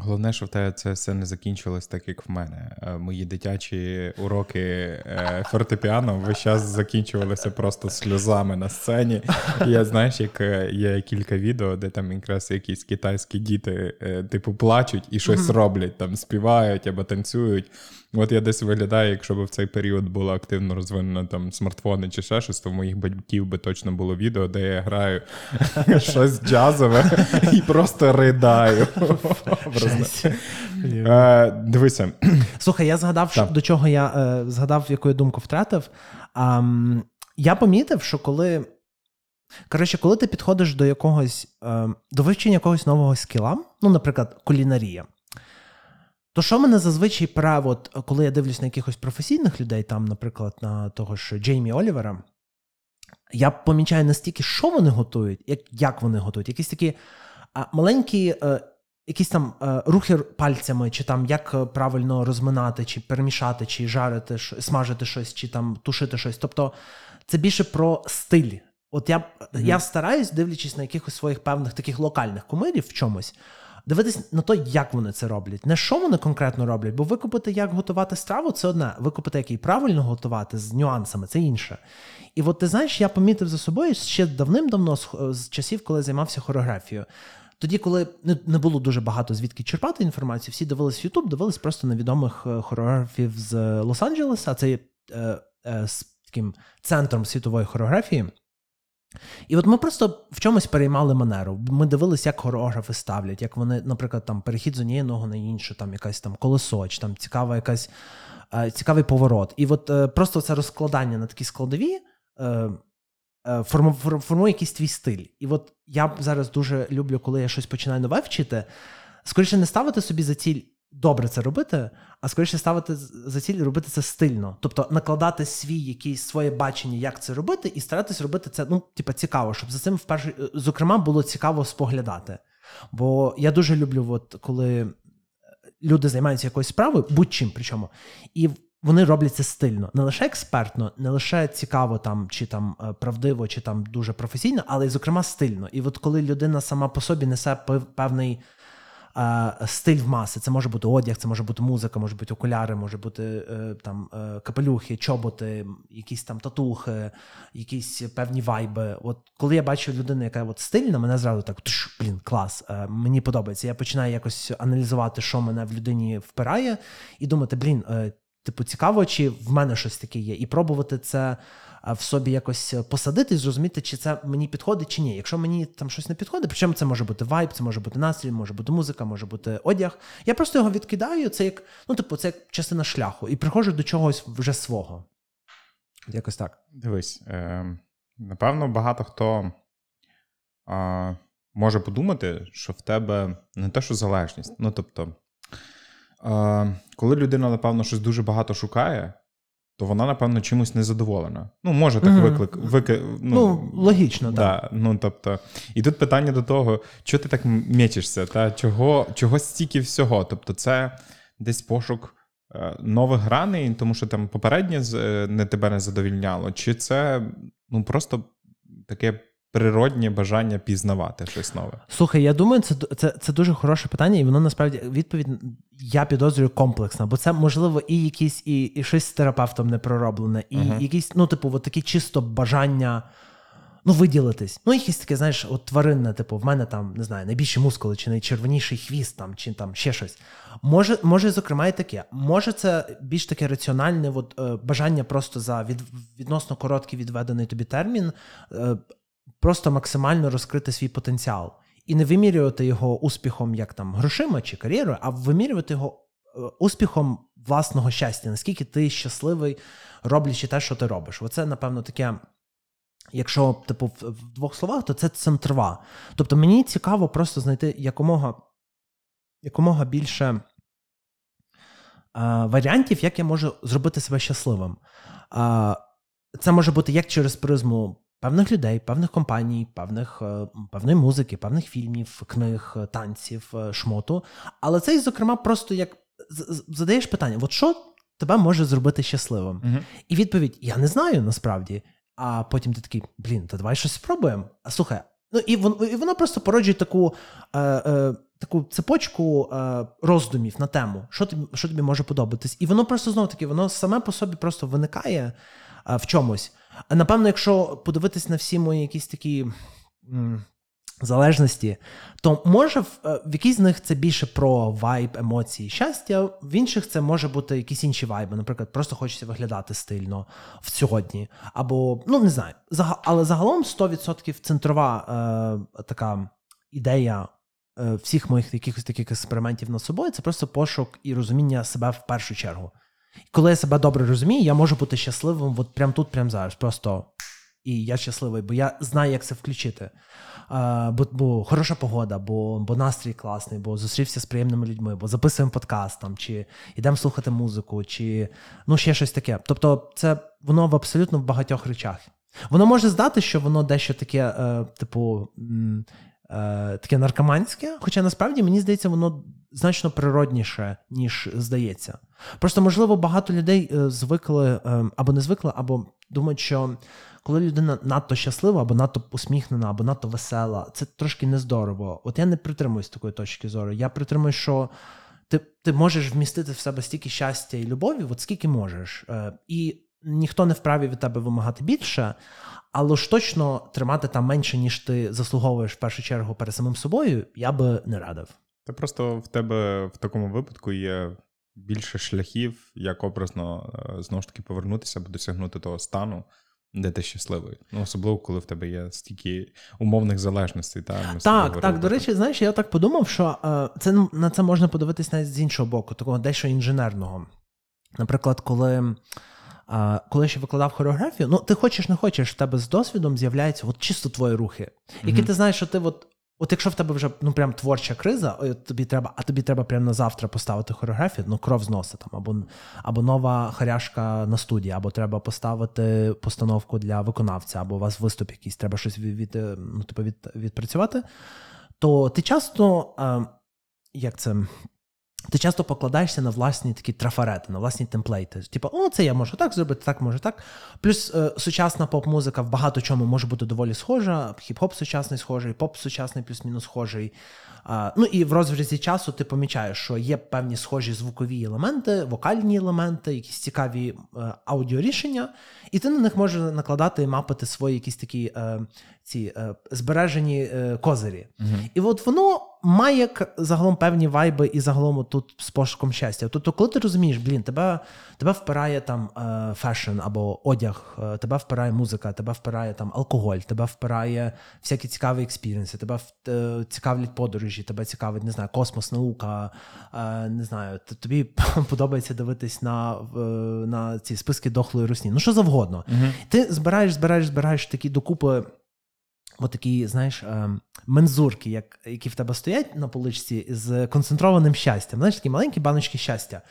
Головне, що в тебе це все не закінчилось так, як в мене. Е, мої дитячі уроки е, фортепіано весь час закінчувалися просто сльозами на сцені. Я знаєш, як е, є кілька відео, де там якраз якісь китайські діти, типу, плачуть і щось роблять, там співають або танцюють. От я десь виглядаю, якщо б в цей період було активно розвинено там смартфони чи ще щось, то в моїх батьків би точно було відео, де я граю щось джазове і просто ридаю. Е, дивися. Слухай, я згадав, до чого я е, згадав, яку я думку втратив. Я помітив, що коли. Коротше, коли ти підходиш до якогось е, до вивчення якогось нового скіла, ну, наприклад, кулінарія. То що мене зазвичай пре, от, коли я дивлюсь на якихось професійних людей, там, наприклад, на того ж Джеймі Олівера, я помічаю настільки, що вони готують, як як вони готують. Якісь такі а, маленькі, е, якісь там е, рухи пальцями, чи там як правильно розминати, чи перемішати, чи жарити, смажити щось, чи там тушити щось. Тобто це більше про стиль. От я mm-hmm. я стараюсь, дивлячись на якихось своїх певних таких локальних кумирів в чомусь дивитись на те, як вони це роблять, не що вони конкретно роблять, бо викупити, як готувати страву, це одне. Викупити, як її правильно готувати з нюансами, це інше. І от ти знаєш, я помітив за собою ще давним-давно з часів, коли займався хореографією. Тоді, коли не було дуже багато звідки черпати інформацію, всі дивились Ютуб, дивились просто на відомих е, хореографів з Лос-Анджелеса, це е, е, з таким центром світової хореографії. І от ми просто в чомусь переймали манеру. Ми дивилися, як хореографи ставлять, як вони, наприклад, там перехід з однієї ноги на іншу, там якась там колесо, чи там цікава якась, е, цікавий поворот. І от е, просто це розкладання на такі складові е, е, формує якийсь твій стиль. І от я зараз дуже люблю, коли я щось починаю нове вчити. Скоріше не ставити собі за ціль добре це робити, а скоріше ставити за ціль робити це стильно. Тобто накладати свій якийсь своє бачення, як це робити, і старатись робити це ну, типа, цікаво, щоб за цим вперше, зокрема, було цікаво споглядати. Бо я дуже люблю, от, коли люди займаються якоюсь справою, будь-чим причому, і вони роблять це стильно, не лише експертно, не лише цікаво там, чи там е, правдиво, чи там дуже професійно, але й зокрема стильно. І от коли людина сама по собі несе певний стиль в маси. Це може бути одяг, це може бути музика, може бути окуляри, може бути е, там е, капелюхи, чоботи, якісь там татухи, якісь певні вайби. От коли я бачу людину, яка от стильна, мене зразу так блін, клас, е, мені подобається. Я починаю якось аналізувати, що мене в людині впирає, і думати, блін, типу, цікаво, чи в мене щось таке є, і пробувати це в собі якось посадити і зрозуміти, чи це мені підходить, чи ні. Якщо мені там щось не підходить, причому це може бути вайб, це може бути настрій, може бути музика, може бути одяг. Я просто його відкидаю. Це як ну, типу, це як частина шляху, і приходжу до чогось вже свого. Якось так. Дивись, е, напевно, багато хто е, може подумати, що в тебе не те, що залежність. Ну тобто, е, коли людина, напевно, щось дуже багато шукає то вона, напевно, чимось незадоволена. Ну, може так mm-hmm. виклик. Вики, ну, ну, логічно, да, так. Ну, тобто, І тут питання до того, чого ти так м'ячишся, та чого чого стільки всього? Тобто, це десь пошук е, нових граней, тому що там попереднє е, не тебе не задовільняло, чи це ну, просто таке природнє бажання пізнавати щось нове? Слухай, я думаю, це це, це дуже хороше питання, і воно насправді відповідь я підозрюю комплексна, бо це можливо і якісь і і щось з терапевтом не пророблене, і uh-huh. якісь, ну, типу, от такі чисто бажання. Ну, виділитись. Ну, якесь таке, знаєш, от тваринне, типу, в мене там, не знаю, найбільші мускули, чи найчервоніший хвіст, там, чи там ще щось. Може, може, зокрема, і таке. Може, це більш таке раціональне от, е, бажання просто за від, відносно короткий відведений тобі термін е, просто максимально розкрити свій потенціал і не вимірювати його успіхом, як там грошима чи кар'єрою, а вимірювати його е, успіхом власного щастя, наскільки ти щасливий, роблячи те, що ти робиш. Оце, напевно, таке. Якщо типу в двох словах, то це центрова. Тобто мені цікаво просто знайти якомога якомога більше е, варіантів, як я можу зробити себе щасливим. Е, це може бути як через призму певних людей, певних компаній, певних, е, певної музики, певних фільмів, книг, е, танців, е, шмоту. Але це, зокрема, просто як задаєш питання: от що тебе може зробити щасливим? uh І відповідь: Я не знаю насправді. А потім ти такий, блін, то давай щось спробуємо. А слухай, ну і воно і воно просто породжує таку е, е, таку цепочку е, роздумів на тему, що тобі що тобі може подобатись. І воно просто знову таки, воно саме по собі просто виникає е, в чомусь. Напевно, якщо подивитись на всі мої якісь такі. М- Залежності, то може в, е, в якійсь з них це більше про вайб, емоції, щастя, в інших це може бути якісь інші вайби. Наприклад, просто хочеться виглядати стильно в сьогодні. Або, ну не знаю, але загалом 100% центрова е, така ідея е, всіх моїх якихось таких експериментів над собою це просто пошук і розуміння себе в першу чергу. Коли я себе добре розумію, я можу бути щасливим от прямо тут, прямо зараз. Просто і я щасливий, бо я знаю, як це включити. А, бо бо хороша погода, бо бо настрій класний, бо зустрівся з приємними людьми, бо записуємо подкаст там, чи йдемо слухати музику, чи ну ще щось таке. Тобто, це воно в абсолютно в багатьох речах. Воно може здати, що воно дещо таке, е, типу, е, таке наркоманське, хоча насправді мені здається, воно значно природніше, ніж здається. Просто, можливо, багато людей е, звикли е, або не звикли, або думають, що коли людина надто щаслива, або надто усміхнена, або надто весела, це трошки нездорово. От я не притримуюсь такої точки зору. Я притримуюсь, що ти ти можеш вмістити в себе стільки щастя і любові, от скільки можеш. Е, і ніхто не вправі від тебе вимагати більше, але ж точно тримати там менше, ніж ти заслуговуєш в першу чергу перед самим собою, я би не радив. Та просто в тебе в такому випадку є більше шляхів, як образно е, знову ж таки повернутися або досягнути того стану, де ти щасливий. Ну, особливо, коли в тебе є стільки умовних залежностей. Та, Так, так, до речі, знаєш, я так подумав, що е, це на це можна подивитись навіть з іншого боку, такого дещо інженерного. Наприклад, коли А коли ще викладав хореографію, ну ти хочеш не хочеш, в тебе з досвідом з'являються от чисто твої рухи, які mm-hmm. ти знаєш, що ти от. От якщо в тебе вже ну прям творча криза, тобі треба, а тобі треба прямо на завтра поставити хореографію, ну кров з носа там, або або нова харяшка на студії, або треба поставити постановку для виконавця, або у вас виступ якийсь, треба щось від, від ну, типу, від, відпрацювати, то ти часто, а, як це ти часто покладаєшся на власні такі трафарети, на власні темплейти. Типу, о, це я можу так зробити, так можу так. Плюс е, сучасна поп-музика в багато чому може бути доволі схожа. Хіп-хоп сучасний схожий, поп сучасний плюс-мінус схожий. А, Ну і в розрізі часу ти помічаєш, що є певні схожі звукові елементи, вокальні елементи, якісь цікаві е, аудіорішення, і ти на них можеш накладати і мапити свої якісь такі е, ці е, збережені е, козирі. Угу. І от воно має загалом певні вайби і загалом тут з пошуком щастя. Тобто, коли ти розумієш, блін, тебе тебе впирає там е, fashion або одяг, е, тебе впирає музика, тебе впирає там алкоголь, тебе впирає всякі цікаві experience и, тебе е, цікавлять подорожі, тебе цікавить, не знаю, космос, наука, е, не знаю, тобі подобається дивитись на на ці списки дохлої русні. Ну що завгодно. Угу. Ти збираєш, збираєш, збираєш такі докупи отакі, знаєш, е, мензурки, як, які в тебе стоять на поличці з концентрованим щастям. Знаєш, такі маленькі баночки щастя.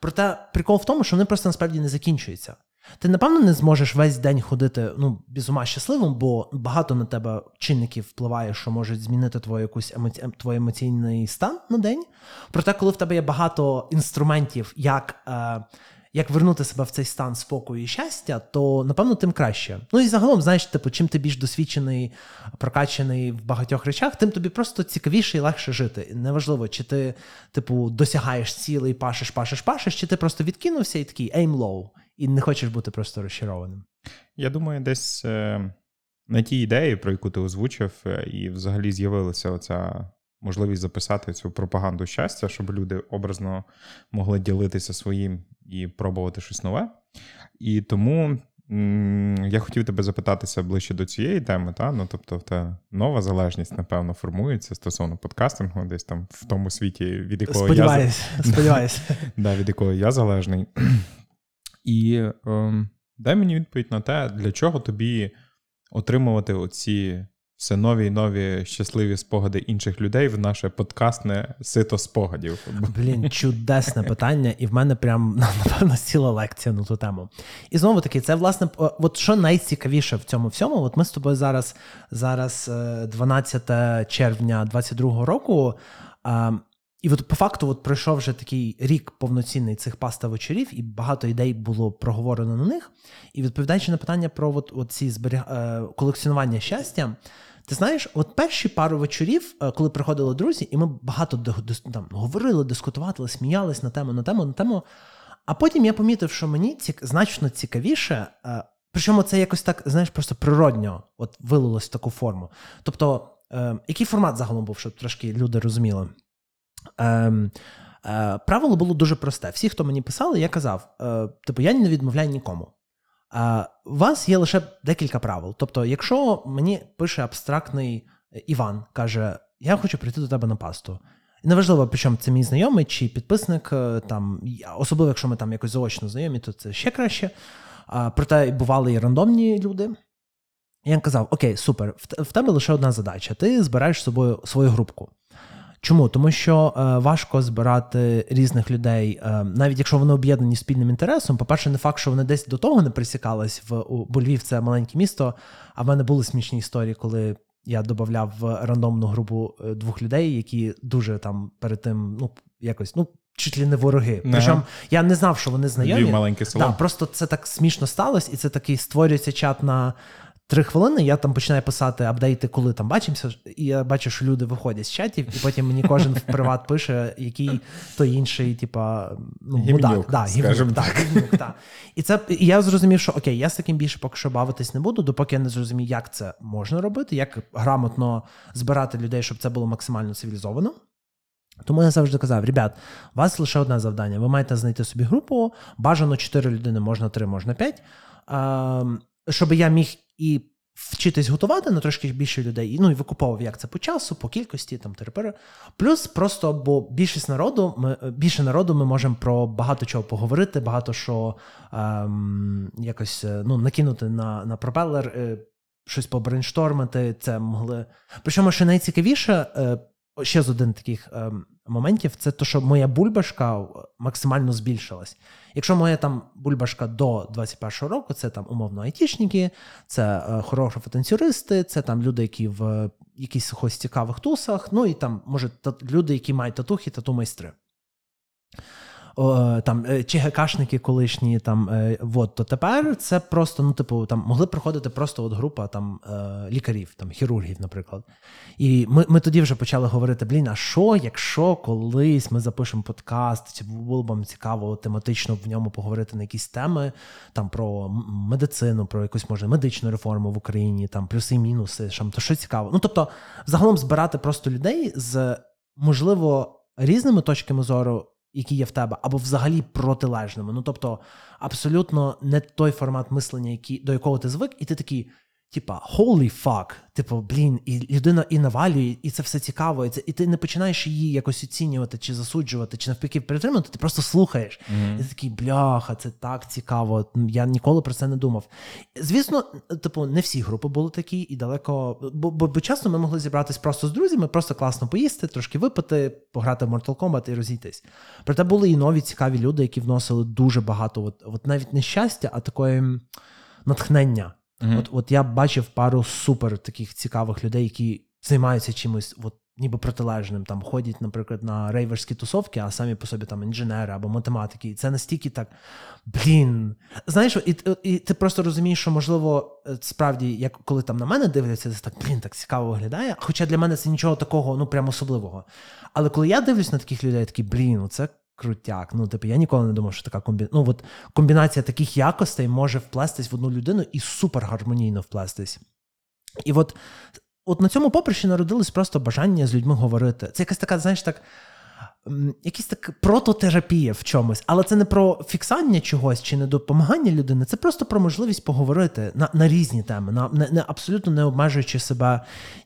Проте прикол в тому, що вони просто насправді не закінчуються. Ти, напевно, не зможеш весь день ходити ну, без ума щасливим, бо багато на тебе чинників впливає, що можуть змінити твою якусь емоці... твій емоційний стан на день. Проте, коли в тебе є багато інструментів, як е, як вернути себе в цей стан спокою і щастя, то напевно тим краще. Ну і загалом, знаєш, типу, чим ти більш досвідчений, прокачений в багатьох речах, тим тобі просто цікавіше і легше жити. Неважливо, чи ти, типу, досягаєш цілий, пашеш, пашеш, пашеш, чи ти просто відкинувся і такий aim low, і не хочеш бути просто розчарованим. Я думаю, десь е, на тій ідеї, про яку ти озвучив, е, і взагалі з'явилася оця можливість записати цю пропаганду щастя, щоб люди образно могли ділитися своїм і пробувати щось нове. І тому я хотів тебе запитатися ближче до цієї теми. Та? Ну, Тобто, та нова залежність, напевно, формується стосовно подкастингу, десь там в тому світі, від якого сподіваюсь, я сподіваюся. Да, від якого я залежний. І ем, дай мені відповідь на те, для чого тобі отримувати оці все нові і нові щасливі спогади інших людей в наше подкастне сито спогадів. Блін, чудесне питання, і в мене прям напевно ціла лекція на ту тему. І знову таки, це власне, от що найцікавіше в цьому всьому, от ми з тобою зараз, зараз 12 е, червня 22-го року. І от по факту от пройшов вже такий рік повноцінний цих паста вечорів, і багато ідей було проговорено на них. І відповідаючи на питання про от, от ці зберіг... Е, колекціонування щастя, ти знаєш, от перші пару вечорів, е, коли приходили друзі, і ми багато там, говорили, дискутували, сміялись на тему, на тему, на тему. А потім я помітив, що мені цік... значно цікавіше, е, причому це якось так, знаєш, просто природньо от вилилось в таку форму. Тобто, який формат загалом був, щоб трошки люди розуміли? Ем, е, Правило було дуже просте. Всі, хто мені писали, я казав: е, типу, я не відмовляю нікому. Е, у вас є лише декілька правил. Тобто, якщо мені пише абстрактний Іван, каже, я хочу прийти до тебе на пасту. Неважливо, причому це мій знайомий чи підписник, е, там, особливо, якщо ми там якось заочно знайомі, то це ще краще. А, Проте бували і рандомні люди. Я казав: Окей, супер, в тебе лише одна задача. Ти збираєш з собою свою групку. Чому? Тому що е, важко збирати різних людей, е, навіть якщо вони об'єднані спільним інтересом. По-перше, не факт, що вони десь до того не присікались в бо Львів це маленьке місто. А в мене були смішні історії, коли я додавав в рандомну групу е, двох людей, які дуже там перед тим, ну якось, ну. Чуть ли не вороги. Ага. Причому я не знав, що вони знайомі. маленьке село. Да, Просто це так смішно сталося, і це такий створюється чат на Три хвилини я там починаю писати апдейти, коли там бачимося, і я бачу, що люди виходять з чатів, і потім мені кожен в приват пише, який той інший, типа, ну, мудак. Да, гівнюк, так. Гівнюк, так. І це і я зрозумів, що окей, я з таким більше поки що бавитись не буду, допоки я не зрозумію, як це можна робити, як грамотно збирати людей, щоб це було максимально цивілізовано. Тому я завжди казав: ребят, у вас лише одне завдання. Ви маєте знайти собі групу, бажано 4 людини, можна 3, можна 5, щоб я міг і вчитись готувати на трошки більше людей, ну і викуповував, як це по часу, по кількості, там терапери. Плюс просто, бо більшість народу, ми більше народу ми можемо про багато чого поговорити, багато що ем, якось е, ну, накинути на на пропелер, е, щось побрейнштормити. Це могли. Причому, що найцікавіше, е, ще з один таких е, моментів, це те, що моя бульбашка максимально збільшилась. Якщо моя там бульбашка до 21-го року, це там умовно айтішники, це хорографи хороші потенціористи, це там люди, які в якихось цікавих тусах, ну і там, може, люди, які мають татухи, тату майстри там е, ЧГКшники колишні, там е, от, то тепер це просто, ну, типу, там могли приходити просто от група там е, лікарів, там хірургів, наприклад. І ми ми тоді вже почали говорити: блін, а що, якщо колись ми запишемо подкаст, чи було б вам цікаво тематично в ньому поговорити на якісь теми там про медицину, про якусь може медичну реформу в Україні, там плюси і мінуси, там, то що цікаво. Ну тобто, загалом збирати просто людей з можливо різними точками зору які є в тебе, або взагалі протилежними. Ну тобто, абсолютно не той формат мислення, який, до якого ти звик, і ти такий, типа, holy fuck, типу, блін, і людина і навалює, і це все цікаво, і це, і ти не починаєш її якось оцінювати, чи засуджувати, чи навпаки підтримувати, ти просто слухаєш. Mm-hmm. І ти такий, бляха, це так цікаво. Я ніколи про це не думав. Звісно, типу, не всі групи були такі, і далеко. Бо, бо, бо часто ми могли зібратись просто з друзями, просто класно поїсти, трошки випити, пограти в Mortal Kombat і розійтись. Проте були і нові цікаві люди, які вносили дуже багато, от, от навіть не щастя, а такої натхнення. Mm-hmm. От от я бачив пару супер таких цікавих людей, які займаються чимось от, ніби протилежним. Там ходять, наприклад, на рейверські тусовки, а самі по собі там інженери або математики. І це настільки так. Блін. Знаєш, і і ти просто розумієш, що можливо, е, справді, як коли там на мене дивляться, це так блін, так цікаво виглядає. Хоча для мене це нічого такого, ну прям особливого. Але коли я дивлюсь на таких людей, я такий, блін, це крутяк. Ну, типу, я ніколи не думав, що така комбі... ну, от комбінація таких якостей може вплестись в одну людину і супер гармонійно вплестись. І от от на цьому поприщі народилось просто бажання з людьми говорити. Це якась така, знаєш, так якісь так прототерапія в чомусь, але це не про фіксання чогось чи не допомагання людини, це просто про можливість поговорити на на різні теми, на не, не абсолютно не обмежуючи себе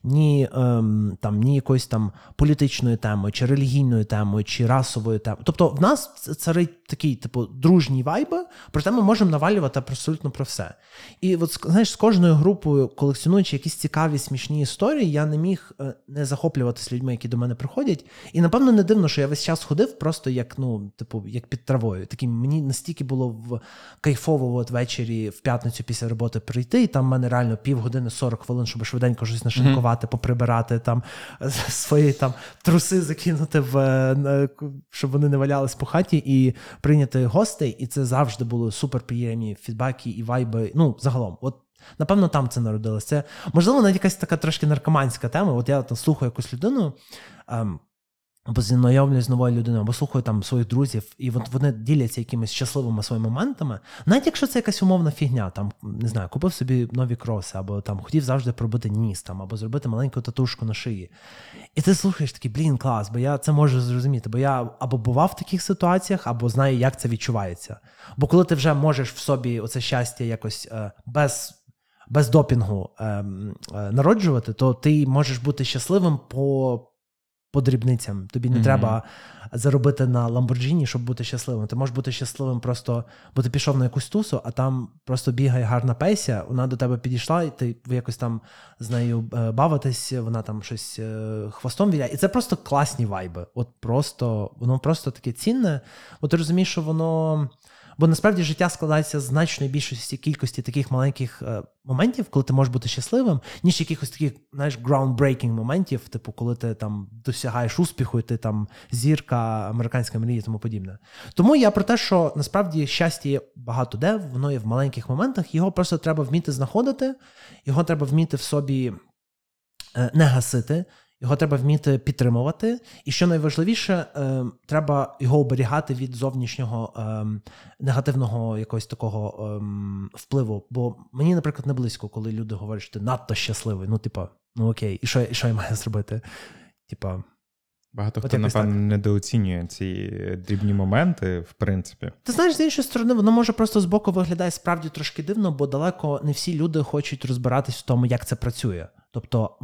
ні ем, там ні якоюсь там політичною темою, чи релігійною темою, чи расовою темою. Тобто в нас царить такий, типу, дружній вайби, проте ми можемо навалювати абсолютно про все. І от знаєш, з кожною групою, колекціонуючи якісь цікаві смішні історії, я не міг е, не захоплюватися людьми, які до мене приходять. І напевно не дивно, що я весь час ходив просто як ну, типу, як під травою. Такі мені настільки було в кайфово от ввечері в п'ятницю після роботи прийти, і там в мене реально півгодини 40 хвилин, щоб швиденько щось нашинкувати, mm-hmm. поприбирати там свої там труси закинути в щоб вони не валялись по хаті, і прийняти гостей. І це завжди були суперприємні фідбаки і вайби. Ну, загалом, от. Напевно, там це народилося. Це можливо навіть якась така трошки наркоманська тема. От я там слухаю якусь людину. Ем, або знайомлюсь з новою людиною, або слухаю там своїх друзів, і вони діляться якимись щасливими своїми моментами. Навіть якщо це якась умовна фігня, там не знаю, купив собі нові кроси, або там хотів завжди пробити ніс, там, або зробити маленьку татушку на шиї. І ти слухаєш такий, блін, клас, бо я це можу зрозуміти, бо я або бував в таких ситуаціях, або знаю, як це відчувається. Бо коли ти вже можеш в собі оце щастя якось е, без. Без допінгу е, е, народжувати, то ти можеш бути щасливим по по дрібницям. Тобі не mm-hmm. треба заробити на Ламборджіні, щоб бути щасливим. Ти можеш бути щасливим просто, бо ти пішов на якусь тусу, а там просто бігає гарна песя, вона до тебе підійшла, і ти якось там з нею е, бавитись, вона там щось е, хвостом віляє. І це просто класні вайби. От просто воно просто таке цінне. Бо ти розумієш, що воно. Бо насправді життя складається з значної більшості кількості таких маленьких е, моментів, коли ти можеш бути щасливим, ніж якихось таких, знаєш, groundbreaking моментів, типу, коли ти там досягаєш успіху, і ти там зірка, американська мрія тому подібне. Тому я про те, що насправді щастя є багато де, воно є в маленьких моментах, його просто треба вміти знаходити, його треба вміти в собі е, не гасити. Його треба вміти підтримувати, і що найважливіше, е, треба його оберігати від зовнішнього е, негативного якогось такого е, впливу. Бо мені, наприклад, не близько, коли люди говорять, що ти надто щасливий. Ну, типа, ну окей, і що і що я маю зробити? Типа, Багато хто, напевно, недооцінює ці дрібні моменти, в принципі. Ти знаєш, з іншої сторони, воно може просто збоку виглядає справді трошки дивно, бо далеко не всі люди хочуть розбиратись в тому, як це працює. Тобто,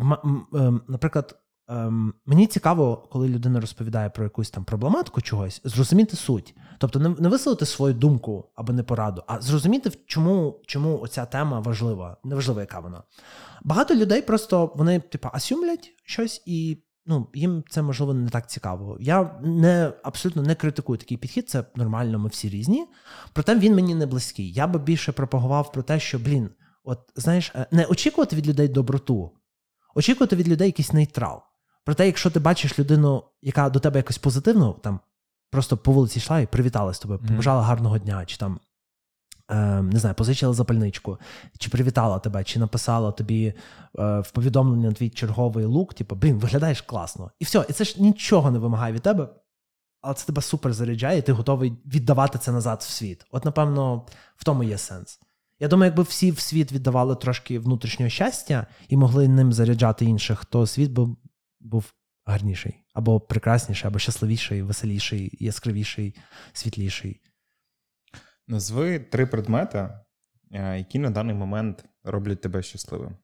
ем, наприклад, ем, мені цікаво, коли людина розповідає про якусь там проблематику чогось, зрозуміти суть. Тобто, не висловити свою думку або не пораду, а зрозуміти, чому чому оця тема важлива, неважливо, яка вона. Багато людей просто вони, типу, асюмлять щось і ну, їм це можливо не так цікаво. Я не абсолютно не критикую такий підхід, це нормально, ми всі різні. Проте він мені не близький. Я би більше пропагував про те, що, блін, от знаєш, е, не очікувати від людей доброту, очікувати від людей якийсь нейтрал. Проте, якщо ти бачиш людину, яка до тебе якось позитивно, там просто по вулиці йшла і привітала з тобою, побажала гарного дня, чи там Е, не знаю, позичила запальничку, чи привітала тебе, чи написала тобі е, в повідомлення твій черговий лук, типу, блін, виглядаєш класно. І все, і це ж нічого не вимагає від тебе, але це тебе супер заряджає, і ти готовий віддавати це назад в світ. От, напевно, в тому є сенс. Я думаю, якби всі в світ віддавали трошки внутрішнього щастя і могли ним заряджати інших, то світ би був гарніший, або прекрасніший, або щасливіший, веселіший, яскравіший, світліший. Назви три предмети, е, які на даний момент роблять тебе щасливим.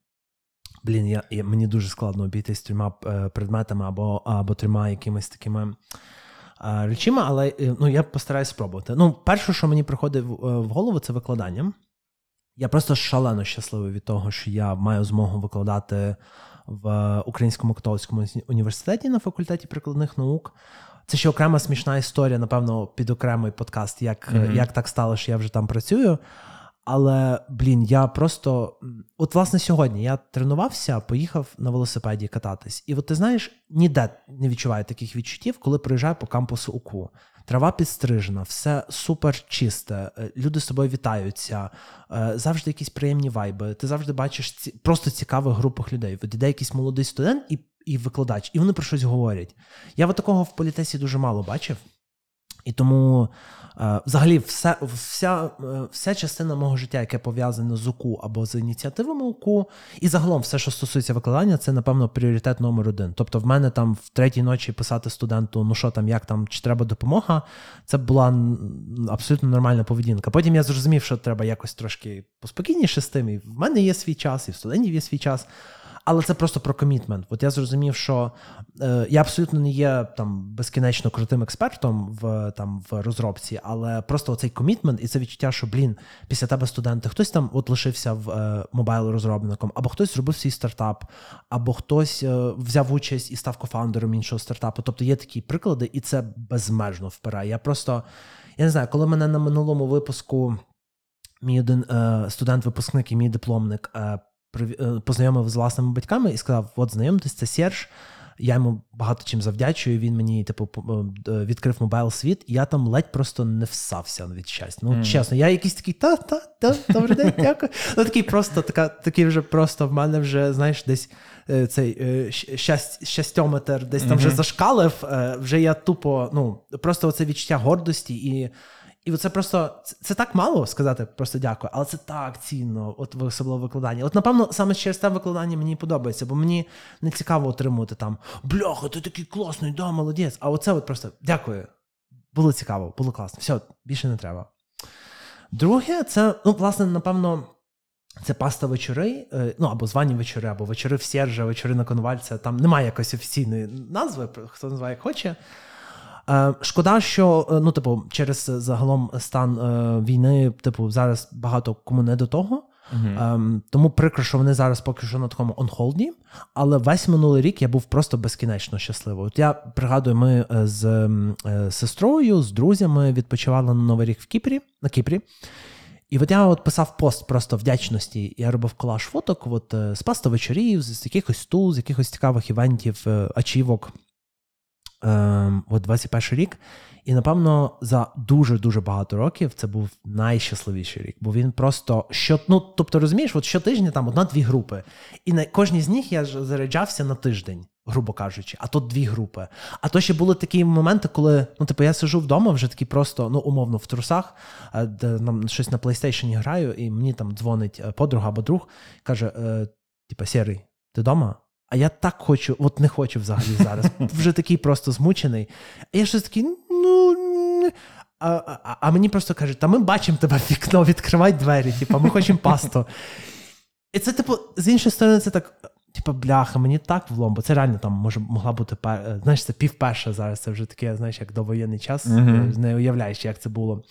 Блін, я, я мені дуже складно обійтись трьома е, предметами або або трьома якимись такими а, е, речима, але ну, я постараюсь спробувати. Ну, перше, що мені приходить в, в голову, це викладання. Я просто шалено щасливий від того, що я маю змогу викладати в Українському католицькому університеті на факультеті прикладних наук. Це ще окрема смішна історія, напевно, під окремий подкаст, як mm-hmm. як так стало, що я вже там працюю. Але, блін, я просто. От, власне, сьогодні я тренувався, поїхав на велосипеді кататись. І от ти знаєш, ніде не відчуваю таких відчуттів, коли приїжджаю по кампусу УКУ. Трава підстрижена, все супер чисте, е, люди з тобою вітаються, е, завжди якісь приємні вайби. Ти завжди бачиш ці просто цікавих групах людей. От іде якийсь молодий студент і і викладач, і вони про щось говорять. Я от такого в політесі дуже мало бачив. І тому взагалі вся вся, е, вся частина мого життя, яке пов'язане з УКУ або з ініціативами УКУ, і загалом все, що стосується викладання, це, напевно, пріоритет номер один. Тобто, в мене там в третій ночі писати студенту, ну що там, як там, чи треба допомога, це була абсолютно нормальна поведінка. Потім я зрозумів, що треба якось трошки поспокійніше з тим. І в мене є свій час, і в студентів є свій час. Але це просто про комітмент. От я зрозумів, що е, я абсолютно не є там безкінечно крутим експертом в там в розробці, але просто оцей комітмент і це відчуття, що блін, після тебе студенти, хтось там от лишився в е, мобайл розробником, або хтось зробив свій стартап, або хтось е, взяв участь і став кофаундером іншого стартапу. Тобто є такі приклади, і це безмежно впирає. Я просто я не знаю, коли мене на минулому випуску. Мій один е, студент-випускник і мій дипломник Е, познайомив з власними батьками і сказав: От знайомтесь, це Серж. Я йому багато чим завдячую. Він мені, типу, е, відкрив мобайл світ, і я там ледь просто не всався від щастя. Ну, mm. чесно, я якийсь такий та-та-та, добрий день, дякую. Ну, такий просто, така, такий вже просто в мене вже, знаєш, десь е, цей щасть, щастьометр десь там mm-hmm. вже зашкалив. Вже я тупо, ну, просто оце відчуття гордості і. І це просто це, це так мало сказати, просто дякую, але це так цінно, от особливо викладання. От, напевно, саме через те викладання мені подобається, бо мені не цікаво отримувати там бляха, ти такий класний, да, молодець. А оце от просто дякую. Було цікаво, було класно. Все, більше не треба. Друге, це, ну, власне, напевно, це паста вечори, е, ну або звані вечори, або вечори в Сержа, вечори на Конвальця. Там немає якоїсь офіційної назви, хто називає як хоче. Е, шкода, що е, ну, типу, через загалом стан е, війни, типу, зараз багато кому не до того. Uh-huh. Тому прикро, що вони зараз поки що на такому онхолді. Але весь минулий рік я був просто безкінечно щасливий. От я пригадую, ми з сестрою, з друзями відпочивали на Новий рік в Кіпрі на Кіпрі. І от я от писав пост просто вдячності. Я робив колаж фоток от, з паста вечорів, з якихось тул, з якихось цікавих івентів, ачівок. Ем, от 21 рік. І напевно за дуже-дуже багато років це був найщасливіший рік, бо він просто що, ну, тобто, розумієш, от щотижня там одна-дві групи. І на кожній з них я заряджався на тиждень, грубо кажучи, а то дві групи. А то ще були такі моменти, коли ну, типу, я сижу вдома, вже такий просто, ну, умовно, в трусах, е, де нам щось на PlayStation граю, і мені там дзвонить е, подруга або друг, каже: е, типа, Сірий, ти вдома? А я так хочу, от не хочу взагалі зараз. Вже такий просто змучений. А я щось такий, ну. А а, а мені просто кажуть, та ми бачимо тебе в вікно, відкривай двері, типу, ми хочемо пасту. І це, типу, з іншої сторони, це так. Типа, бляха, мені так влом, бо це реально там може могла бути е, знаєш, це півперша зараз. Це вже таке, знаєш, як довоєнний час. Uh-huh. Не уявляєш, як це було.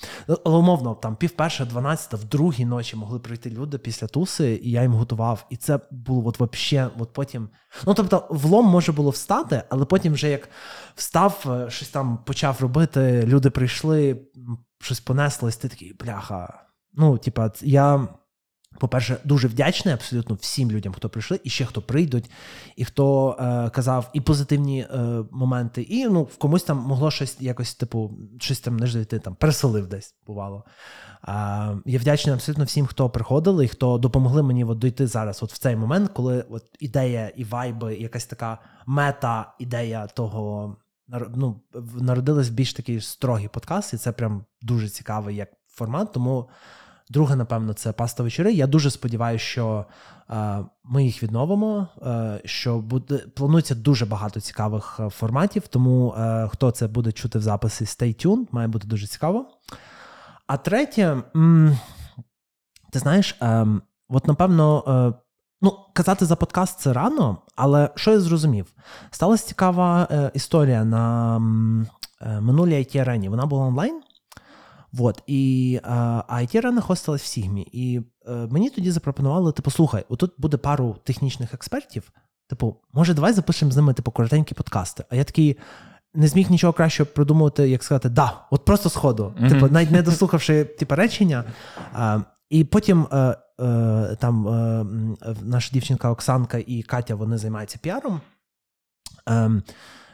Але умовно, там півперша, дванадцята, в другій ночі могли прийти люди після туси, і я їм готував. І це було от вообще, от потім. Ну тобто, влом може було встати, але потім, вже як встав, е, щось там почав робити, люди прийшли, щось понеслось, ти такий, бляха. Ну, типа, я. По-перше, дуже вдячний абсолютно всім людям, хто прийшли, і ще хто прийдуть, і хто е, казав і позитивні е, моменти, і ну, в комусь там могло щось якось, типу, щось там не жити, там переселив десь бувало. Е, я вдячний абсолютно всім, хто приходили і хто допомогли мені от дойти зараз, от в цей момент, коли от ідея і вайби, і якась така мета-ідея того ну, народилась більш такий строгий подкаст, і це прям дуже цікавий як формат. Тому. Друге, напевно, це паста вечори. Я дуже сподіваюся, що е, ми їх відновимо. Е, що буде планується дуже багато цікавих е, форматів. Тому е, хто це буде чути в записі, stay tuned, має бути дуже цікаво. А третє, м- ти знаєш, е, от напевно, е, ну, казати за подкаст це рано, але що я зрозумів? Сталася цікава е, історія на минулій it арені Вона була онлайн. Вот. І it рана хостилась в Сігмі. І е, мені тоді запропонували: типу, слухай, отут буде пару технічних експертів. Типу, може, давай запишемо з ними типу, коротенькі подкасти. А я такий. Не зміг нічого краще придумати, як сказати, да, от просто сходу. Mm-hmm. Типу, навіть не дослухавши типу, речення. А, І потім е, е, там е, наша дівчинка Оксанка і Катя вони займаються піаром.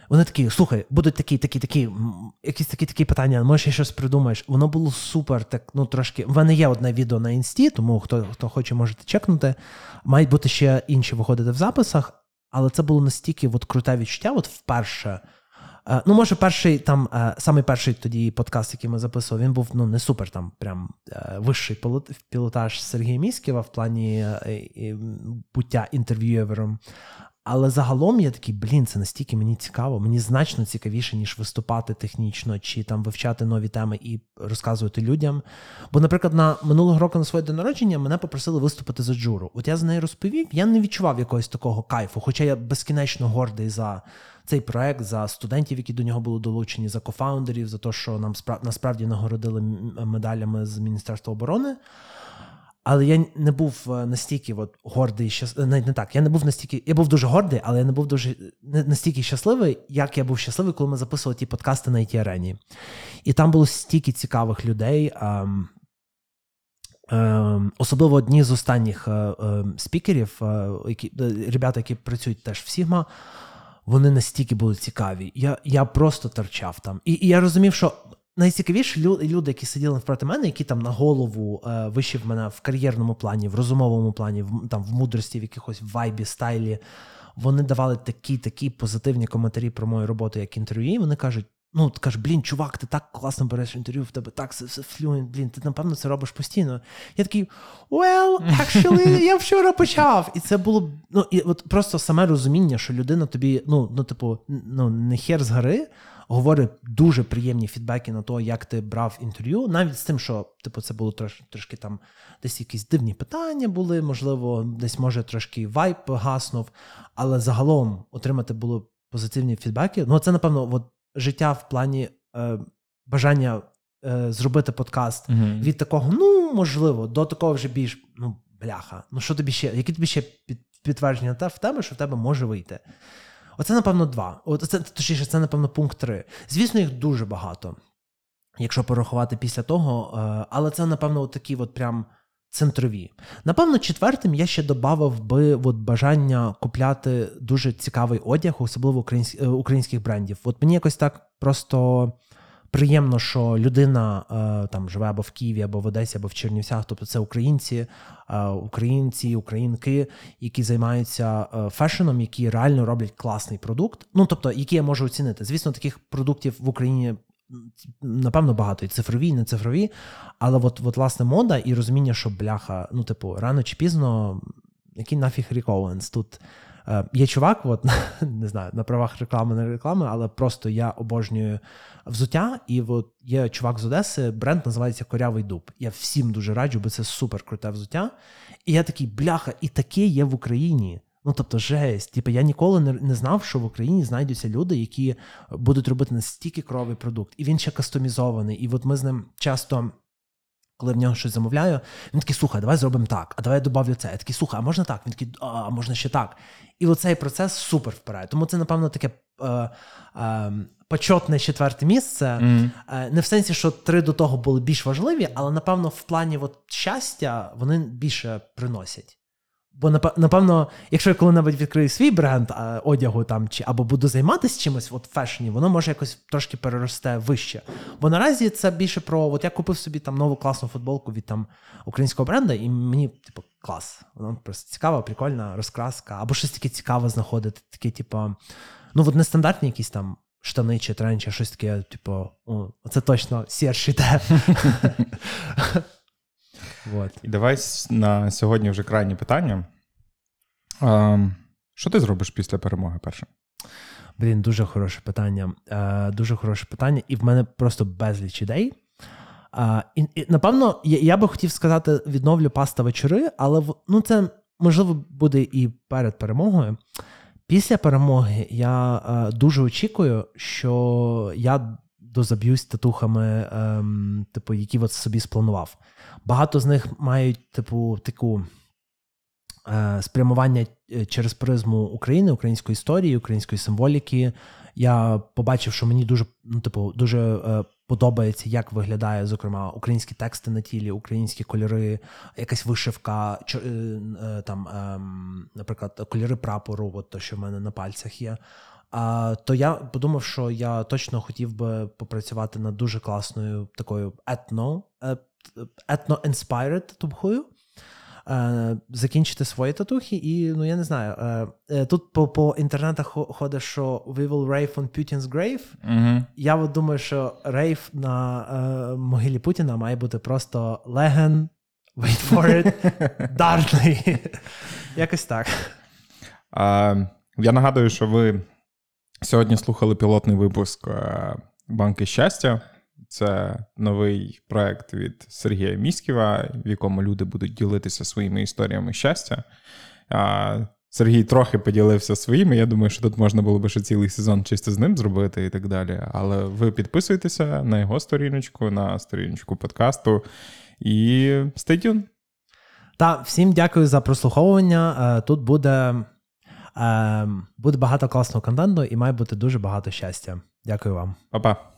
Вони такі, слухай, будуть такі, такі, такі, якісь такі такі питання, може ще щось придумаєш. Воно було супер, так ну трошки. В мене є одне відео на інсті, тому хто хто хоче, можете чекнути. Мають бути ще інші виходити в записах, але це було настільки от круте відчуття, от вперше. Е, ну, може, перший там, е, самий перший тоді подкаст, який ми записували, він був ну не супер там, прям е, вищий пілотаж Сергія Міськіва в плані буття інтерв'юєвером. Але загалом я такий, блін, це настільки мені цікаво, мені значно цікавіше, ніж виступати технічно чи там вивчати нові теми і розказувати людям. Бо, наприклад, на минулого року на своє день народження мене попросили виступити за джуру. От я за нею розповів, я не відчував якогось такого кайфу, хоча я безкінечно гордий за цей проект, за студентів, які до нього були долучені, за кофаундерів, за те, що нам насправді нагородили медалями з Міністерства оборони. Але я не був е, настільки от гордий, щас... навіть не так. Я не був настільки. Я був дуже гордий, але я не був дуже не настільки щасливий, як я був щасливий, коли ми записували ті подкасти на it арені. І там було стільки цікавих людей. Ем... Ем... Особливо одні з останніх е, е, спікерів, е, які ребята, які працюють теж в Сігма, вони настільки були цікаві. Я я просто торчав там. І, і я розумів, що найцікавіші люди, які сиділи навпроти мене, які там на голову е, вище в мене в кар'єрному плані, в розумовому плані, в там в мудрості, в якихось вайбі, стайлі, вони давали такі такі позитивні коментарі про мою роботу як інтерв'ю. Вони кажуть. Ну, ти кажеш, блін, чувак, ти так класно береш інтерв'ю, в тебе так все флюент, блін, ти напевно це робиш постійно. Я такий, well, actually, я вчора почав. І це було ну, і от просто саме розуміння, що людина тобі, ну, ну, типу, ну, не хер з гори, говорить дуже приємні фідбеки на те, як ти брав інтерв'ю, навіть з тим, що типу, це було трош, трошки там десь якісь дивні питання були, можливо, десь може трошки вайб гаснув, але загалом отримати було позитивні фідбеки. Ну, це, напевно, от життя в плані е, бажання е, зробити подкаст uh від такого, ну, можливо, до такого вже більш ну, бляха. Ну, що тобі ще, які тобі ще підтвердження в тебе, що в тебе може вийти? Оце, напевно, два. Оце, точніше, це, напевно, пункт три. Звісно, їх дуже багато, якщо порахувати після того. Е, але це, напевно, такі от прям центрові. Напевно, четвертим я ще додав би от бажання купляти дуже цікавий одяг, особливо е, українських брендів. От мені якось так просто приємно, що людина е, там живе або в Києві, або в Одесі, або в Чернівцях. Тобто це українці, е, українці, українки, які займаються е, фешеном, які реально роблять класний продукт. Ну тобто, які я можу оцінити. Звісно, таких продуктів в Україні. Напевно, багато і цифрові, і не цифрові, але от, от власне мода і розуміння, що бляха, ну, типу, рано чи пізно, який нафіг Рік Оуенс, тут Є чувак, от, не знаю, на правах реклами, не реклами, але просто я обожнюю взуття, і от є чувак з Одеси, бренд називається Корявий дуб. Я всім дуже раджу, бо це супер круте взуття. І я такий, бляха, і таке є в Україні. Ну, тобто, жесть. Типу, я ніколи не, не знав, що в Україні знайдуться люди, які будуть робити настільки кровий продукт. І він ще кастомізований. І от ми з ним часто. Коли в нього щось замовляю, він такий, слухай, давай зробимо так, а давай я добавлю це. Я такий, слухай, а можна так? Він такий, а можна ще так. І оцей процес супер впирає. Тому це, напевно, таке е, е, почетне четверте місце. Mm. Е, не в сенсі, що три до того були більш важливі, але напевно в плані от, щастя вони більше приносять. Бо напевно, якщо я коли-небудь відкрию свій бренд одягу там чи або буду займатися чимось от фешені, воно може якось трошки переросте вище. Бо наразі це більше про от я купив собі там нову класну футболку від там українського бренду, і мені, типу, клас. Воно просто цікава, прикольна розкраска, або щось таке цікаве знаходити. Таке, типу, ну от нестандартні якісь там штани чи тренчі, щось таке, типу, о, це точно сірші те. Вот. І давай на сьогодні вже крайнє питання. А, Що ти зробиш після перемоги перше? Блін, дуже хороше питання. Е, Дуже хороше питання, і в мене просто безліч ідей. Е, і, і, Напевно, я, я би хотів сказати, відновлю паста вечори, але ну, це можливо буде і перед перемогою. Після перемоги я е, дуже очікую, що я дозаб'юсь татухами, ем, типу, які от собі спланував. Багато з них мають, типу, таку е, спрямування е, через призму України, української історії, української символіки. Я побачив, що мені дуже ну, типу, дуже е, подобається, як виглядає, зокрема, українські тексти на тілі, українські кольори, якась вишивка, е, е, там, е, наприклад, кольори прапору, от то, що в мене на пальцях є. А, То я подумав, що я точно хотів би попрацювати над дуже класною такою етно, етно-inspired татухою. Закінчити свої татухи, і ну я не знаю. Е, тут по по інтернетах ходить, що we will rave on Putin's grave. uh Я от думаю, що рейв на е, могилі Путіна має бути просто леген, wait for it, дарний. Якось так. Я нагадую, що ви Сьогодні слухали пілотний випуск е, Банки щастя. Це новий проект від Сергія Міськіва, в якому люди будуть ділитися своїми історіями щастя. Сергій трохи поділився своїми. Я думаю, що тут можна було би ще цілий сезон чисто з ним зробити і так далі. Але ви підписуйтеся на його сторіночку, на сторіночку подкасту і stay. Та всім дякую за прослуховування. Е, тут буде. Ем, буде багато класного контенту і має бути дуже багато щастя. Дякую вам. Па-па.